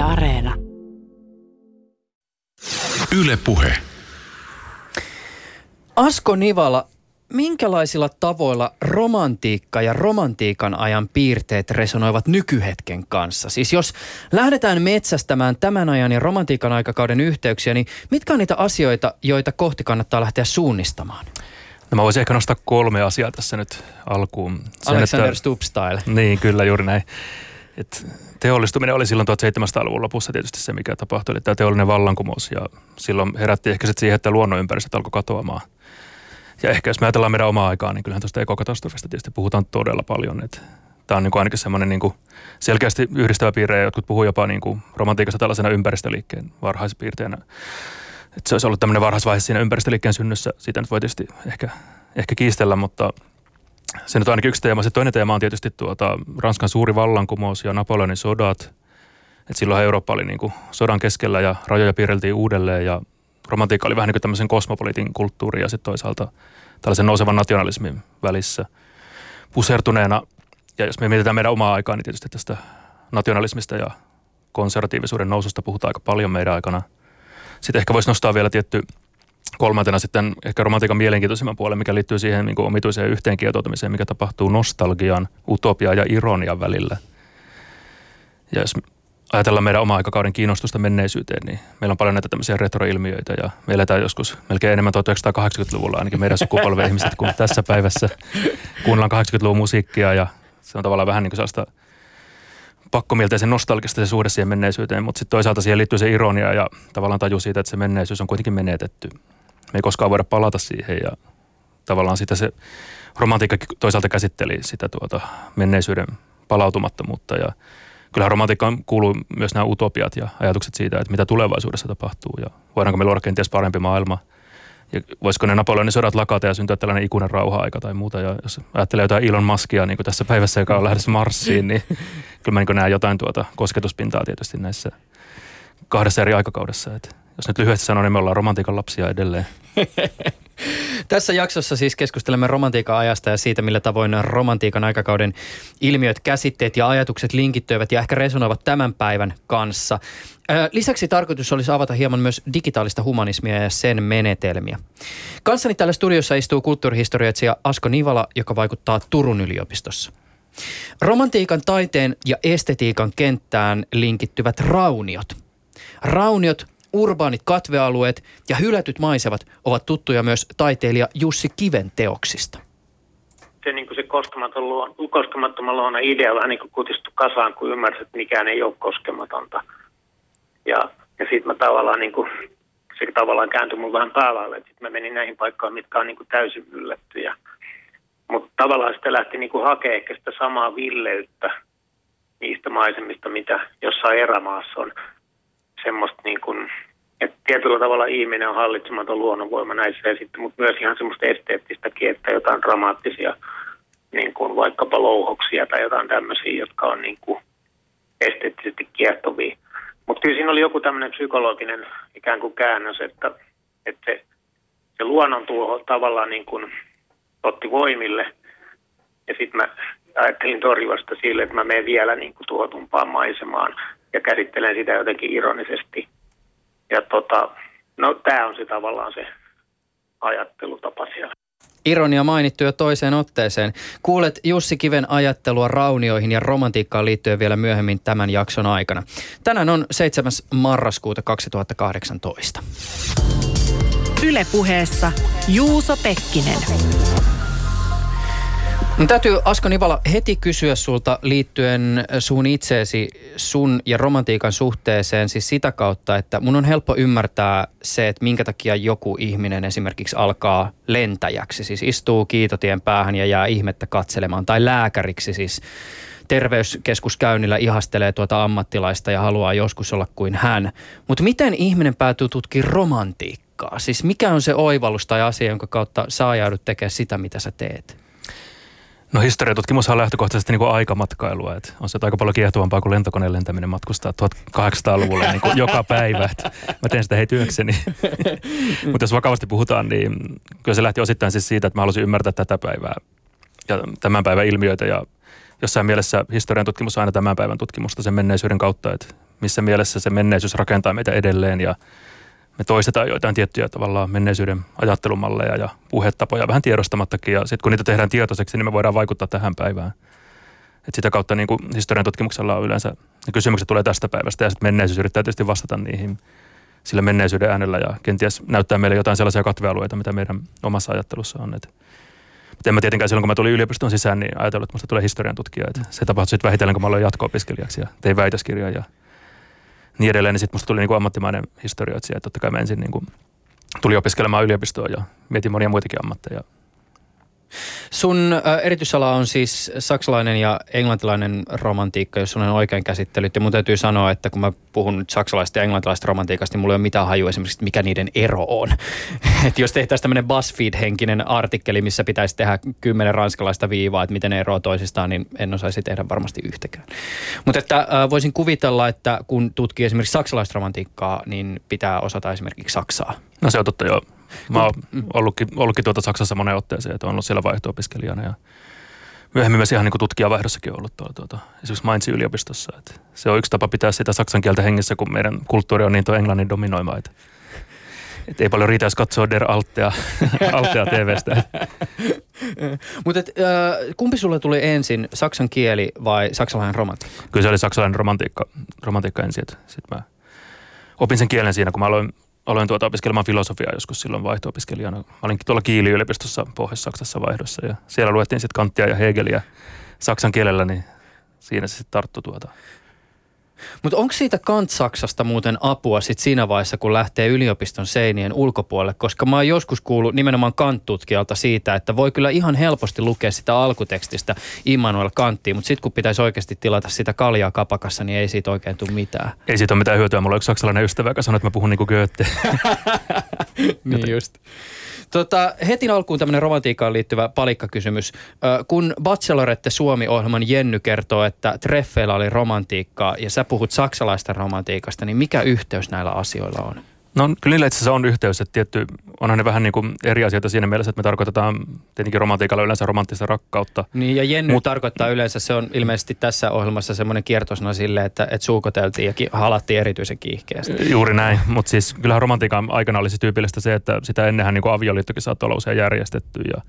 Yle Areena. Yle Puhe. Asko Nivala, minkälaisilla tavoilla romantiikka ja romantiikan ajan piirteet resonoivat nykyhetken kanssa? Siis jos lähdetään metsästämään tämän ajan ja romantiikan aikakauden yhteyksiä, niin mitkä on niitä asioita, joita kohti kannattaa lähteä suunnistamaan? No mä voisin ehkä nostaa kolme asiaa tässä nyt alkuun. Sen, Alexander että, Stubb style. Niin, kyllä juuri näin. Et teollistuminen oli silloin 1700-luvun lopussa tietysti se, mikä tapahtui. Eli tämä teollinen vallankumous ja silloin herätti ehkä sitten siihen, että luonnonympäristöt alkoi katoamaan. Ja ehkä jos me ajatellaan meidän omaa aikaa, niin kyllähän tuosta ekokatastrofista tietysti puhutaan todella paljon. Että tämä on niin kuin ainakin semmoinen niin kuin selkeästi yhdistävä piirre ja jotkut puhuu jopa niin kuin romantiikasta tällaisena ympäristöliikkeen varhaispiirteenä. Että se olisi ollut tämmöinen varhaisvaihe siinä ympäristöliikkeen synnyssä. Siitä nyt voi tietysti ehkä, ehkä kiistellä, mutta se nyt on ainakin yksi teema. Se toinen teema on tietysti tuota, Ranskan suuri vallankumous ja Napoleonin sodat. Et silloin Eurooppa oli niin kuin sodan keskellä ja rajoja piirreltiin uudelleen ja romantiikka oli vähän niin kuin tämmöisen kosmopoliitin kulttuuri ja sitten toisaalta tällaisen nousevan nationalismin välissä pusertuneena. Ja jos me mietitään meidän omaa aikaa, niin tietysti tästä nationalismista ja konservatiivisuuden noususta puhutaan aika paljon meidän aikana. Sitten ehkä voisi nostaa vielä tietty kolmantena sitten ehkä romantiikan mielenkiintoisimman puolen, mikä liittyy siihen niin kuin omituiseen yhteenkietoutumiseen, mikä tapahtuu nostalgian, utopian ja ironian välillä. Ja jos ajatellaan meidän oma aikakauden kiinnostusta menneisyyteen, niin meillä on paljon näitä tämmöisiä retroilmiöitä ja me eletään joskus melkein enemmän 1980-luvulla ainakin meidän sukupolven ihmiset kuin tässä päivässä. Kuunnellaan 80-luvun musiikkia ja se on tavallaan vähän niin kuin sellaista pakkomielteisen nostalgista se suhde siihen menneisyyteen, mutta sitten toisaalta siihen liittyy se ironia ja tavallaan taju siitä, että se menneisyys on kuitenkin menetetty. Me ei koskaan voida palata siihen ja tavallaan sitä se romantiikka toisaalta käsitteli sitä tuota menneisyyden palautumattomuutta ja kyllähän romantiikkaan kuuluu myös nämä utopiat ja ajatukset siitä, että mitä tulevaisuudessa tapahtuu ja voidaanko me luoda kenties parempi maailma. Ja voisiko ne Napoleonin sodat lakata ja syntyä tällainen ikuinen rauha-aika tai muuta. Ja jos ajattelee jotain Elon Muskia niin kuin tässä päivässä, joka on lähdössä Marsiin, niin kyllä mä niin näen jotain tuota kosketuspintaa tietysti näissä kahdessa eri aikakaudessa. Et jos nyt lyhyesti sanon, niin me ollaan romantiikan lapsia edelleen. Tässä jaksossa siis keskustelemme romantiikan ajasta ja siitä, millä tavoin romantiikan aikakauden ilmiöt, käsitteet ja ajatukset linkittyvät ja ehkä resonoivat tämän päivän kanssa. Lisäksi tarkoitus olisi avata hieman myös digitaalista humanismia ja sen menetelmiä. Kanssani täällä studiossa istuu kulttuurihistorioitsija Asko Nivala, joka vaikuttaa Turun yliopistossa. Romantiikan, taiteen ja estetiikan kenttään linkittyvät rauniot. Rauniot urbaanit katvealueet ja hylätyt maisemat ovat tuttuja myös taiteilija Jussi Kiven teoksista. Se, niin se koskematon luon, koskemattoman luona idea vähän niin kuin kasaan, kun ymmärsit, että mikään ei ole koskematonta. Ja, ja sitten mä tavallaan, niin kuin, se tavallaan kääntyi mun vähän päälaille, että sitten mä menin näihin paikkaan, mitkä on niin kuin täysin yllättyjä. Mutta tavallaan sitten lähti niin kuin hakemaan ehkä sitä samaa villeyttä niistä maisemista, mitä jossain erämaassa on semmoista niin kuin, että tietyllä tavalla ihminen on hallitsematon luonnonvoima näissä ja sitten, mutta myös ihan semmoista esteettistäkin, että jotain dramaattisia niin kuin vaikkapa louhoksia tai jotain tämmöisiä, jotka on niin kuin esteettisesti kiehtovia. Mutta kyllä siinä oli joku tämmöinen psykologinen ikään kuin käännös, että, että se, se luonnon tuo tavallaan niin kuin otti voimille ja sitten mä ajattelin torjuvasta sille, että mä menen vielä niin kuin tuotumpaan maisemaan ja käsittelen sitä jotenkin ironisesti. Ja tota, no tämä on se tavallaan se ajattelutapa siellä. Ironia mainittu jo toiseen otteeseen. Kuulet Jussi Kiven ajattelua raunioihin ja romantiikkaan liittyen vielä myöhemmin tämän jakson aikana. Tänään on 7. marraskuuta 2018. Ylepuheessa Juuso Pekkinen. No, täytyy Asko Nivala heti kysyä sulta liittyen sun itseesi, sun ja romantiikan suhteeseen siis sitä kautta, että mun on helppo ymmärtää se, että minkä takia joku ihminen esimerkiksi alkaa lentäjäksi, siis istuu kiitotien päähän ja jää ihmettä katselemaan, tai lääkäriksi siis terveyskeskuskäynnillä ihastelee tuota ammattilaista ja haluaa joskus olla kuin hän. Mutta miten ihminen päätyy tutkimaan romantiikkaa? Siis mikä on se oivallus tai asia, jonka kautta saa tekemään sitä, mitä sä teet? No historiatutkimus on lähtökohtaisesti niin kuin aikamatkailua. Että on se aika paljon kiehtovampaa kuin lentokoneen lentäminen matkustaa 1800-luvulla niin kuin joka päivä. Että mä teen sitä hei työkseni. Mutta jos vakavasti puhutaan, niin kyllä se lähti osittain siis siitä, että mä halusin ymmärtää tätä päivää ja tämän päivän ilmiöitä. Ja jossain mielessä historian tutkimus on aina tämän päivän tutkimusta sen menneisyyden kautta. Että missä mielessä se menneisyys rakentaa meitä edelleen ja me toistetaan joitain tiettyjä tavallaan menneisyyden ajattelumalleja ja puhetapoja vähän tiedostamattakin ja sitten kun niitä tehdään tietoiseksi, niin me voidaan vaikuttaa tähän päivään. Et sitä kautta niin kuin historian tutkimuksella on yleensä, ne kysymykset tulee tästä päivästä ja sitten menneisyys yrittää tietysti vastata niihin sillä menneisyyden äänellä ja kenties näyttää meille jotain sellaisia katvealueita, mitä meidän omassa ajattelussa on. Et, en mä tietenkään silloin, kun mä tulin yliopiston sisään, niin ajatellut, että musta tulee historian tutkija. Et se tapahtui sitten vähitellen, kun mä aloin jatko-opiskelijaksi ja tein väitöskirjaa ja niin edelleen. Niin sitten musta tuli niin kuin ammattimainen historioitsija. Et totta kai mä ensin niin kuin tuli opiskelemaan yliopistoon ja mietin monia muitakin ammatteja Sun erityisala on siis saksalainen ja englantilainen romantiikka, jos olen oikein käsittelyt. Ja mun täytyy sanoa, että kun mä puhun nyt saksalaista ja englantilaista romantiikasta, niin mulla ei ole mitään hajua esimerkiksi, mikä niiden ero on. että jos tehtäisiin tämmöinen BuzzFeed-henkinen artikkeli, missä pitäisi tehdä kymmenen ranskalaista viivaa, että miten ne eroavat toisistaan, niin en osaisi tehdä varmasti yhtäkään. Mutta että voisin kuvitella, että kun tutkii esimerkiksi saksalaista romantiikkaa, niin pitää osata esimerkiksi Saksaa. No se on totta joo. Mä oon ollutkin, ollutkin tuota Saksassa moneen otteeseen, että on ollut siellä vaihto-opiskelijana ja myöhemmin myös ihan niin kuin tutkijavaihdossakin ollut tuolla tuota, esimerkiksi Mainzin yliopistossa. Että se on yksi tapa pitää sitä saksan kieltä hengissä, kun meidän kulttuuri on niin tuo englannin dominoima. Että, että ei paljon riitä, jos katsoo Der Altea, Altea TVstä. Mutta äh, kumpi sulle tuli ensin, saksan kieli vai saksalainen romantiikka? Kyllä se oli saksalainen romantiikka, romantiikka ensin. Sitten mä opin sen kielen siinä, kun mä aloin aloin tuota opiskelemaan filosofiaa joskus silloin vaihto-opiskelijana. Mä olin tuolla Kiili-yliopistossa Pohjois-Saksassa vaihdossa ja siellä luettiin sitten Kanttia ja Hegeliä saksan kielellä, niin siinä se sitten tarttui tuota mutta onko siitä Kant-Saksasta muuten apua sit siinä vaiheessa, kun lähtee yliopiston seinien ulkopuolelle? Koska mä oon joskus kuullut nimenomaan Kant-tutkijalta siitä, että voi kyllä ihan helposti lukea sitä alkutekstistä Immanuel Kanttia, mutta sitten kun pitäisi oikeasti tilata sitä kaljaa kapakassa, niin ei siitä oikein tule mitään. Ei siitä ole mitään hyötyä. Mulla on yksi saksalainen ystävä, joka sanoi, että mä puhun niin kuin Goethe. niin just. Tota, heti alkuun tämmöinen romantiikkaan liittyvä palikkakysymys. Kun Bachelorette Suomi-ohjelman Jenny kertoo, että treffeillä oli romantiikkaa ja sä puhut saksalaista romantiikasta, niin mikä yhteys näillä asioilla on? No kyllä niillä itse asiassa on yhteys, että tietty, onhan ne vähän niin kuin eri asioita siinä mielessä, että me tarkoitetaan tietenkin romantiikalla yleensä romanttista rakkautta. Niin ja Jenny Mut, tarkoittaa yleensä, se on ilmeisesti tässä ohjelmassa semmoinen kiertosana sille, että, että suukoteltiin ja ki, halattiin erityisen kiihkeästi. Juuri näin, mutta siis kyllähän romantiikan aikana olisi tyypillistä se, että sitä ennenhän niin kuin avioliittokin saattoi olla usein järjestetty ja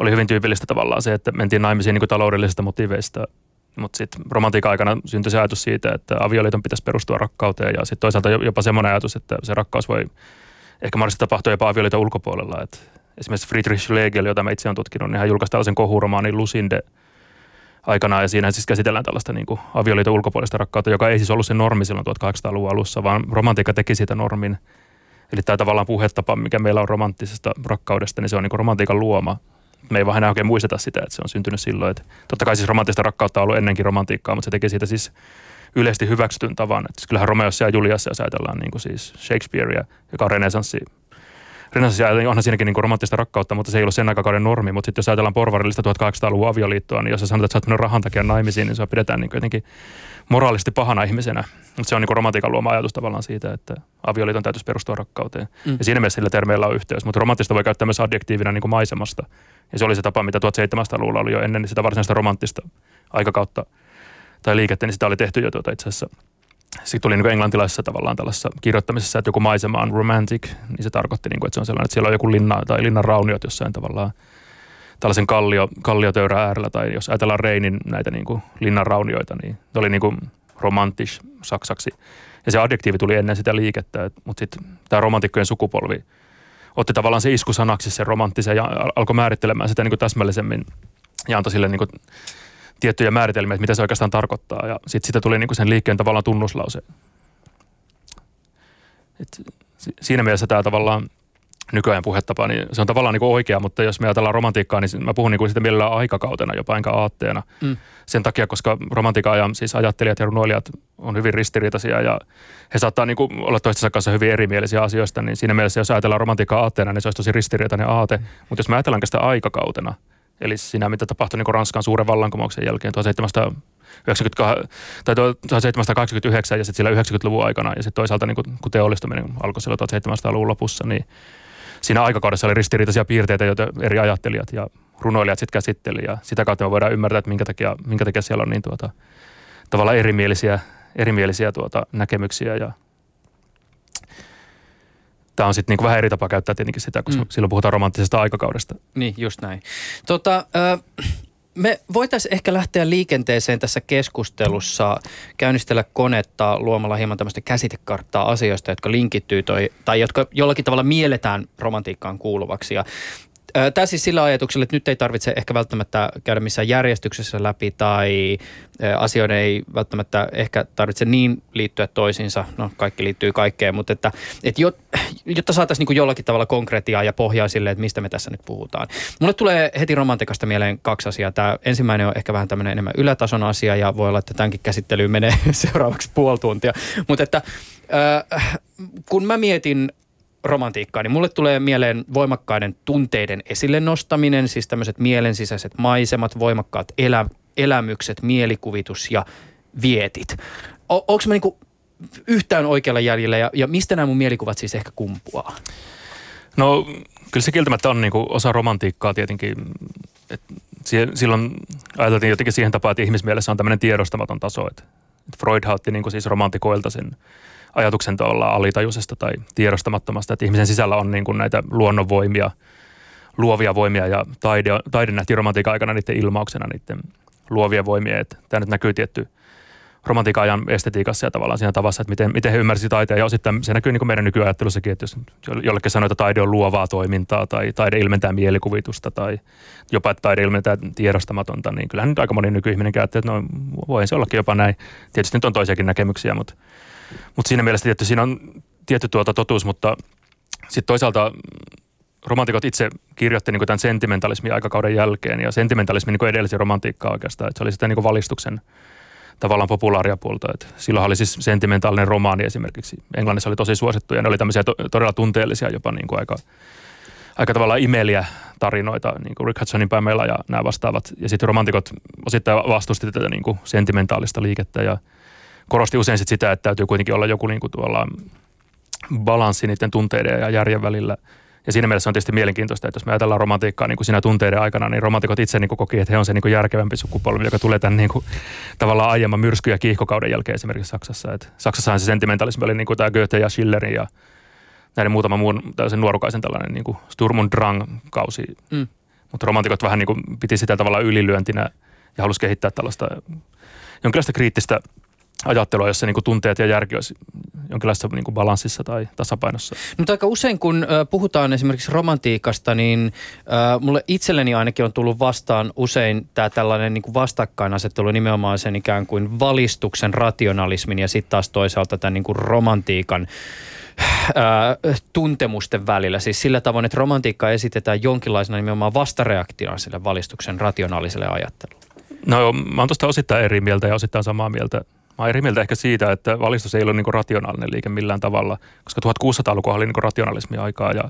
oli hyvin tyypillistä tavallaan se, että mentiin naimisiin niin kuin taloudellisista motiveista mutta sitten romantiikan aikana syntyi se ajatus siitä, että avioliiton pitäisi perustua rakkauteen ja sitten toisaalta jopa semmoinen ajatus, että se rakkaus voi ehkä mahdollisesti tapahtua jopa avioliiton ulkopuolella. Et esimerkiksi Friedrich Schlegel, jota mä itse olen tutkinut, niin hän julkaisi tällaisen kohuromaanin Lusinde aikana ja siinä siis käsitellään tällaista niin avioliiton ulkopuolista rakkautta, joka ei siis ollut se normi silloin 1800-luvun alussa, vaan romantiikka teki siitä normin. Eli tämä tavallaan puhetapa, mikä meillä on romanttisesta rakkaudesta, niin se on niin romantiikan luoma me ei vähän oikein muisteta sitä, että se on syntynyt silloin. Että totta kai siis romanttista rakkautta on ollut ennenkin romantiikkaa, mutta se teki siitä siis yleisesti hyväksytyn tavan. Että siis kyllähän Romeossa ja Juliassa, jos ajatellaan niin kuin siis Shakespearea, joka on renesanssi, renesanssi onhan siinäkin niin kuin romanttista rakkautta, mutta se ei ollut sen aikakauden normi. Mutta sitten jos ajatellaan porvarillista 1800-luvun avioliittoa, niin jos sä sanot, että sä oot rahan takia naimisiin, niin se pidetään niin jotenkin moraalisti pahana ihmisenä. Mutta se on niin romantiikan luoma ajatus tavallaan siitä, että avioliiton täytyisi perustua rakkauteen. Mm. Ja siinä mielessä sillä termeillä on yhteys. Mutta romanttista voi käyttää myös adjektiivina niin kuin maisemasta. Ja se oli se tapa, mitä 1700-luvulla oli jo ennen sitä varsinaista romanttista aikakautta tai liikettä, niin sitä oli tehty jo tuota itse asiassa. Sitten tuli niin englantilaisessa tavallaan tällaisessa kirjoittamisessa, että joku maisema on romantic, niin se tarkoitti, niin kuin, että se on sellainen, että siellä on joku linna tai linnan rauniot jossain tavallaan tällaisen kallio, kalliotöyrän äärellä, tai jos ajatellaan Reinin näitä niin kuin linnan raunioita, niin ne oli niin kuin romantish saksaksi. Ja se adjektiivi tuli ennen sitä liikettä, mutta sitten tämä romantikkojen sukupolvi – otti tavallaan se iskusanaksi se romanttisen ja alkoi määrittelemään sitä niin kuin täsmällisemmin ja antoi sille niin kuin tiettyjä määritelmiä, että mitä se oikeastaan tarkoittaa. Ja sitten sitä tuli niin kuin sen liikkeen tavallaan tunnuslause. Et siinä mielessä tämä tavallaan nykyajan puhetapa, niin se on tavallaan niin kuin oikea, mutta jos me ajatellaan romantiikkaa, niin mä puhun niin kuin sitä mielellään aikakautena jopa enkä aatteena. Mm. Sen takia, koska romantiikan ajan siis ajattelijat ja runoilijat on hyvin ristiriitaisia ja he saattaa niin kuin olla toistensa kanssa hyvin erimielisiä asioista, niin siinä mielessä jos ajatellaan romantiikkaa aatteena, niin se olisi tosi ristiriitainen aate. Mm. Mutta jos me ajatellaan sitä aikakautena, eli siinä mitä tapahtui niin Ranskan suuren vallankumouksen jälkeen 1700 tai 1729 ja sitten sillä 90-luvun aikana ja sitten toisaalta niin kun teollistuminen alkoi silloin 1700-luvun lopussa, niin siinä aikakaudessa oli ristiriitaisia piirteitä, joita eri ajattelijat ja runoilijat sitten käsitteli ja sitä kautta me voidaan ymmärtää, että minkä takia, minkä takia siellä on niin tuota, tavallaan erimielisiä erimielisiä tuota näkemyksiä ja tämä on sitten niinku vähän eri tapa käyttää tietenkin sitä, koska mm. silloin puhutaan romanttisesta aikakaudesta. Niin, just näin. Tota, äh, me voitaisiin ehkä lähteä liikenteeseen tässä keskustelussa, käynnistellä konetta luomalla hieman tämmöistä käsitekarttaa asioista, jotka linkittyy toi, tai jotka jollakin tavalla mielletään romantiikkaan kuuluvaksi. Ja Tämä siis sillä ajatuksella, että nyt ei tarvitse ehkä välttämättä käydä missään järjestyksessä läpi tai asioiden ei välttämättä ehkä tarvitse niin liittyä toisiinsa. No kaikki liittyy kaikkeen, mutta että, että jotta saataisiin niin jollakin tavalla konkretiaa ja pohjaa sille, että mistä me tässä nyt puhutaan. Mulle tulee heti romantikasta mieleen kaksi asiaa. Tämä ensimmäinen on ehkä vähän tämmöinen enemmän ylätason asia ja voi olla, että tämänkin käsittelyyn menee seuraavaksi puoli tuntia. Mutta että äh, kun mä mietin romantiikkaa, niin mulle tulee mieleen voimakkaiden tunteiden esille nostaminen, siis tämmöiset mielensisäiset maisemat, voimakkaat elä, elämykset, mielikuvitus ja vietit. O, onko mä niinku yhtään oikealla jäljellä ja, ja mistä nämä mun mielikuvat siis ehkä kumpuaa? No kyllä se kieltämättä on niinku osa romantiikkaa tietenkin. Et silloin ajateltiin jotenkin siihen tapaan, että ihmismielessä on tämmöinen tiedostamaton taso. Et Freud otti niinku siis romantikoilta sen ajatuksen tuolla alitajuisesta tai tiedostamattomasta, että ihmisen sisällä on niin kuin näitä luonnonvoimia, luovia voimia ja taide, taide nähtiin romantiikan aikana niiden ilmauksena, niiden luovia voimia. Että tämä nyt näkyy tietty romantiikan ajan estetiikassa ja tavallaan siinä tavassa, että miten, miten he ymmärsivät taiteen. Ja osittain se näkyy niin kuin meidän nykyajattelussakin, että jos jollekin sanoo, että taide on luovaa toimintaa tai taide ilmentää mielikuvitusta tai jopa, että taide ilmentää tiedostamatonta, niin kyllähän nyt aika moni nykyihminen käyttää, että no voi se ollakin jopa näin. Tietysti nyt on toisiakin näkemyksiä, mutta mutta siinä mielessä tietty siinä on tietty tuota totuus, mutta sitten toisaalta romantikot itse kirjoitti niin tämän sentimentalismin aikakauden jälkeen ja sentimentalismi niin edelsi romantiikkaa oikeastaan. Että se oli sitä niin valistuksen tavallaan populaaria puolta. Että silloin oli siis sentimentaalinen romaani esimerkiksi. Englannissa oli tosi suosittu ja ne oli tämmöisiä to, todella tunteellisia jopa niin kuin aika, aika tavallaan imeliä tarinoita, niin kuin Rick Hudsonin Pamela ja nämä vastaavat. Ja sitten romantikot osittain vastusti tätä niin kuin sentimentaalista liikettä ja – korosti usein sit sitä, että täytyy kuitenkin olla joku niin kuin tuolla balanssi niiden tunteiden ja järjen välillä. Ja siinä mielessä on tietysti mielenkiintoista, että jos me ajatellaan romantiikkaa niin kuin siinä tunteiden aikana, niin romantikot itse niin kuin koki, että he on se niin kuin järkevämpi sukupolvi, joka tulee tämän niin kuin, tavallaan aiemman myrsky- ja kiihkokauden jälkeen esimerkiksi Saksassa. Et Saksassahan se sentimentalismi oli niin kuin tämä Goethe ja Schillerin ja näiden muutaman muun tällaisen nuorukaisen tällainen niin kuin Sturm und Drang-kausi. Mm. Mutta romantikot vähän niin kuin piti sitä tavallaan ylilyöntinä ja halusi kehittää tällaista jonkinlaista kriittistä ajattelua, jossa niin kuin tunteet ja järki olisi jonkinlaisessa niin kuin balanssissa tai tasapainossa. Mutta aika usein, kun puhutaan esimerkiksi romantiikasta, niin äh, mulle itselleni ainakin on tullut vastaan usein tämä tällainen niin kuin vastakkainasettelu nimenomaan sen ikään kuin valistuksen, rationalismin ja sitten taas toisaalta tämän niin kuin romantiikan tuntemusten välillä. Siis sillä tavoin, että romantiikka esitetään jonkinlaisena nimenomaan vastareaktiona sille valistuksen rationaaliselle ajattelulle. No mä oon tuosta osittain eri mieltä ja osittain samaa mieltä. Mä eri mieltä ehkä siitä, että valistus ei ole niin rationaalinen liike millään tavalla, koska 1600-luku oli niin rationalismi aikaa ja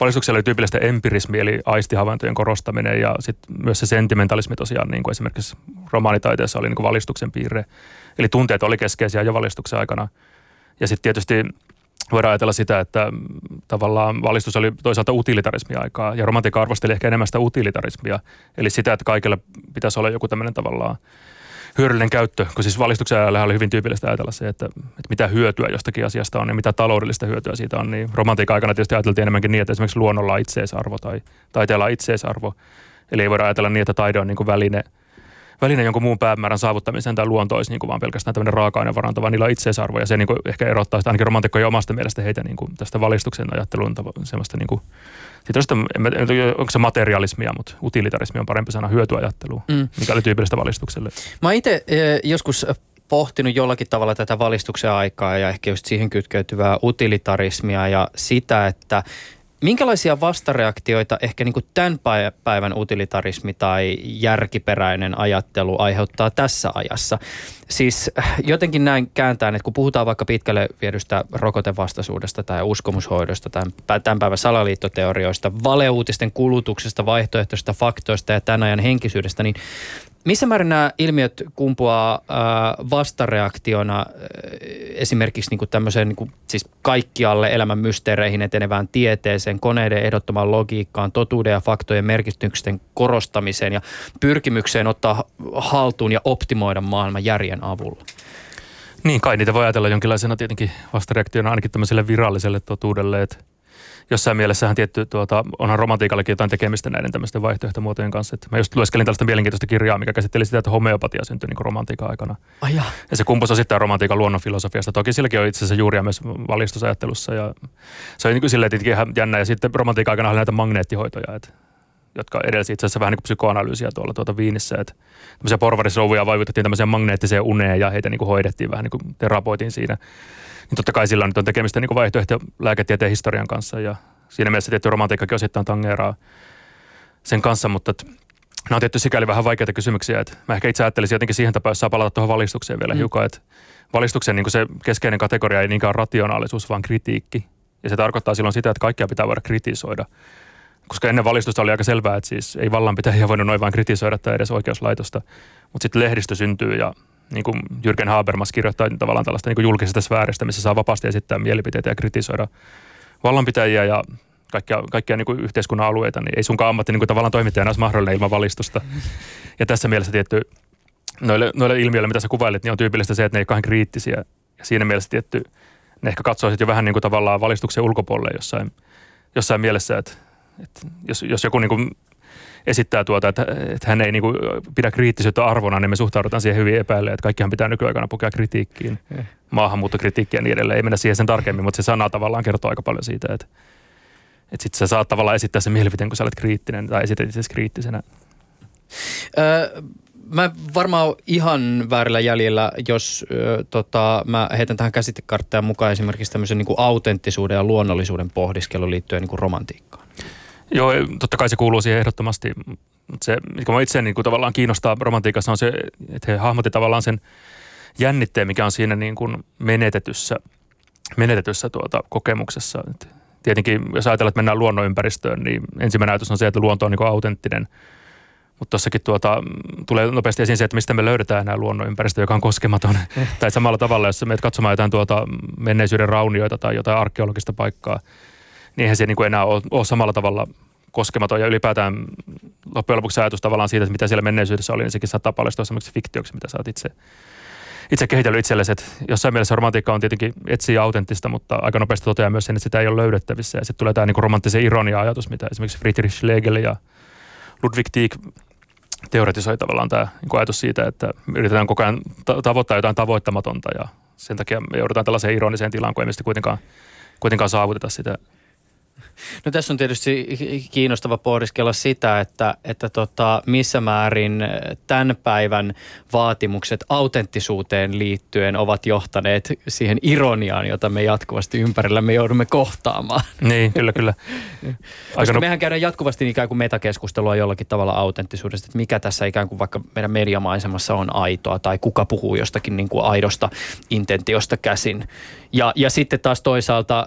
valistuksella oli tyypillistä empirismi eli aistihavaintojen korostaminen ja sitten myös se sentimentalismi tosiaan niin kuin esimerkiksi romaanitaiteessa oli niin valistuksen piirre. Eli tunteet oli keskeisiä jo valistuksen aikana. Ja sitten tietysti voidaan ajatella sitä, että tavallaan valistus oli toisaalta utilitarismi-aikaa ja romantiikka arvosteli ehkä enemmän sitä utilitarismia, eli sitä, että kaikille pitäisi olla joku tämmöinen tavallaan hyödyllinen käyttö, kun siis valistuksen ajalla oli hyvin tyypillistä ajatella se, että, että mitä hyötyä jostakin asiasta on ja mitä taloudellista hyötyä siitä on, niin romantiikan aikana tietysti ajateltiin enemmänkin niin, että esimerkiksi luonnolla on itseisarvo tai taiteella on itseisarvo. Eli ei voida ajatella niin, että taide on niin kuin väline, väline jonkun muun päämäärän saavuttamiseen tai luonto olisi niin kuin vaan pelkästään tämmöinen raaka-ainevaranto, vaan niillä on itseisarvo ja se niin kuin ehkä erottaa sitä ainakin romantikkoja omasta mielestä heitä niin kuin tästä valistuksen ajattelun semmoista niin kuin sitten on sitä, onko se materialismia, mutta utilitarismi on parempi sana hyötyajattelu, mm. mikä oli tyypillistä valistukselle. Mä itse eh, joskus pohtinut jollakin tavalla tätä valistuksen aikaa ja ehkä just siihen kytkeytyvää utilitarismia ja sitä, että Minkälaisia vastareaktioita ehkä niin kuin tämän päivän utilitarismi tai järkiperäinen ajattelu aiheuttaa tässä ajassa? Siis äh, jotenkin näin kääntään, että kun puhutaan vaikka pitkälle viedystä rokotevastaisuudesta tai uskomushoidosta, tämän, tämän päivän salaliittoteorioista, valeuutisten kulutuksesta, vaihtoehtoisista faktoista ja tämän ajan henkisyydestä, niin missä määrin nämä ilmiöt kumpuaa äh, vastareaktiona äh, esimerkiksi niin kuin tämmöiseen niin kuin, siis kaikkialle elämän mysteereihin etenevään tieteeseen, koneiden ehdottomaan logiikkaan, totuuden ja faktojen merkityksen korostamiseen ja pyrkimykseen ottaa haltuun ja optimoida maailman järjen avulla? Niin, kai niitä voi ajatella jonkinlaisena tietenkin vastareaktiona ainakin tämmöiselle viralliselle totuudelle, että jossain mielessähän tietty, tuota, onhan romantiikallakin jotain tekemistä näiden tämmöisten vaihtoehtomuotojen kanssa. Että mä just lueskelin tällaista mielenkiintoista kirjaa, mikä käsitteli sitä, että homeopatia syntyi niin romantiikan aikana. Ai ja. ja se kumpusi osittain romantiikan luonnonfilosofiasta. Toki silläkin on itse asiassa juuria myös valistusajattelussa. Ja se on niin kuin silleen tietenkin ihan jännä. Ja sitten romantiikan aikana oli näitä magneettihoitoja, että jotka edelsi itse asiassa vähän niin kuin psykoanalyysiä tuolla tuota Viinissä. Että tämmöisiä porvarisrouvuja vaivutettiin tämmöiseen magneettiseen uneen ja heitä niin kuin hoidettiin vähän niin kuin terapoitiin siinä niin totta kai sillä nyt on tekemistä niin vaihtoehto lääketieteen historian kanssa ja siinä mielessä tietty romantiikkakin osittain tangeeraa sen kanssa, mutta että nämä on tietty sikäli vähän vaikeita kysymyksiä, että mä ehkä itse ajattelisin jotenkin siihen tapaan, jos saa palata tuohon valistukseen vielä mm. hiukan, että valistuksen niin se keskeinen kategoria ei niinkään rationaalisuus, vaan kritiikki. Ja se tarkoittaa silloin sitä, että kaikkia pitää voida kritisoida. Koska ennen valistusta oli aika selvää, että siis ei vallanpitäjiä voinut noin vain kritisoida tai edes oikeuslaitosta. Mutta sitten lehdistö syntyy ja niin kuin Jürgen Habermas kirjoittaa tavallaan tällaista niin julkisesta sfääristä, missä saa vapaasti esittää mielipiteitä ja kritisoida vallanpitäjiä ja kaikkia, kaikkia niin kuin yhteiskunnan alueita, niin ei sunkaan ammatti niin kuin tavallaan toimittajana olisi mahdollinen ilman valistusta. Ja tässä mielessä tietty noille, noille ilmiöille, mitä sä kuvailit, niin on tyypillistä se, että ne ei ole kriittisiä. Ja siinä mielessä tietty ne ehkä katsoisit jo vähän niin kuin tavallaan valistuksen ulkopuolelle jossain, jossain mielessä, että, että jos, jos joku niin kuin esittää tuota, että, että hän ei niin kuin pidä kriittisyyttä arvona, niin me suhtaudutaan siihen hyvin epäille, että kaikkihan pitää nykyaikana pukea kritiikkiin, eh. maahanmuuttokritiikkiä ja niin edelleen. Ei mennä siihen sen tarkemmin, mutta se sana tavallaan kertoo aika paljon siitä, että, että sitten sä saat tavallaan esittää sen mielipiteen, kun sä olet kriittinen tai esität itse kriittisenä. Öö, mä varmaan ihan väärillä jäljellä, jos ö, tota, mä heitän tähän käsitekarttaan mukaan esimerkiksi tämmöisen niin kuin autenttisuuden ja luonnollisuuden pohdiskelun liittyen niin kuin romantiikkaan. Joo, totta kai se kuuluu siihen ehdottomasti. Se, mikä mä itse niin kuin tavallaan kiinnostaa romantiikassa on se, että he hahmotti tavallaan sen jännitteen, mikä on siinä niin kuin menetetyssä, menetetyssä tuota kokemuksessa. Et tietenkin, jos ajatellaan, että mennään luonnonympäristöön, niin ensimmäinen ajatus on se, että luonto on niin kuin autenttinen. Mutta tuossakin tuota, tulee nopeasti esiin se, että mistä me löydetään nämä luonnonympäristö, joka on koskematon. Eh. tai samalla tavalla, jos menet katsomaan jotain tuota menneisyyden raunioita tai jotain arkeologista paikkaa – niin eihän se niin kuin enää ole, ole samalla tavalla koskematon ja ylipäätään loppujen lopuksi ajatus tavallaan siitä, että mitä siellä menneisyydessä oli, niin sekin saattaa paljastua semmoiksi fiktioksi, mitä sä oot itse, itse kehitellyt itsellesi. Että jossain mielessä romantiikka on tietenkin etsiä autenttista, mutta aika nopeasti toteaa myös sen, että sitä ei ole löydettävissä. Ja sitten tulee tämä niin romanttisen ironia-ajatus, mitä esimerkiksi Friedrich Schlegel ja Ludwig Tieck teoretisoi tavallaan tämä niin ajatus siitä, että yritetään koko ajan tavoittaa jotain tavoittamatonta ja sen takia me joudutaan tällaiseen ironiseen tilaan, kun sitten kuitenkaan, kuitenkaan saavuteta sitä No tässä on tietysti kiinnostava pohdiskella sitä, että, että tota, missä määrin tämän päivän vaatimukset autenttisuuteen liittyen ovat johtaneet siihen ironiaan, jota me jatkuvasti ympärillä me joudumme kohtaamaan. Niin, kyllä, kyllä. Koska no... mehän käydään jatkuvasti ikään kuin metakeskustelua jollakin tavalla autenttisuudesta, että mikä tässä ikään kuin vaikka meidän mediamaisemassa on aitoa tai kuka puhuu jostakin niin kuin aidosta intentiosta käsin. Ja, ja sitten taas toisaalta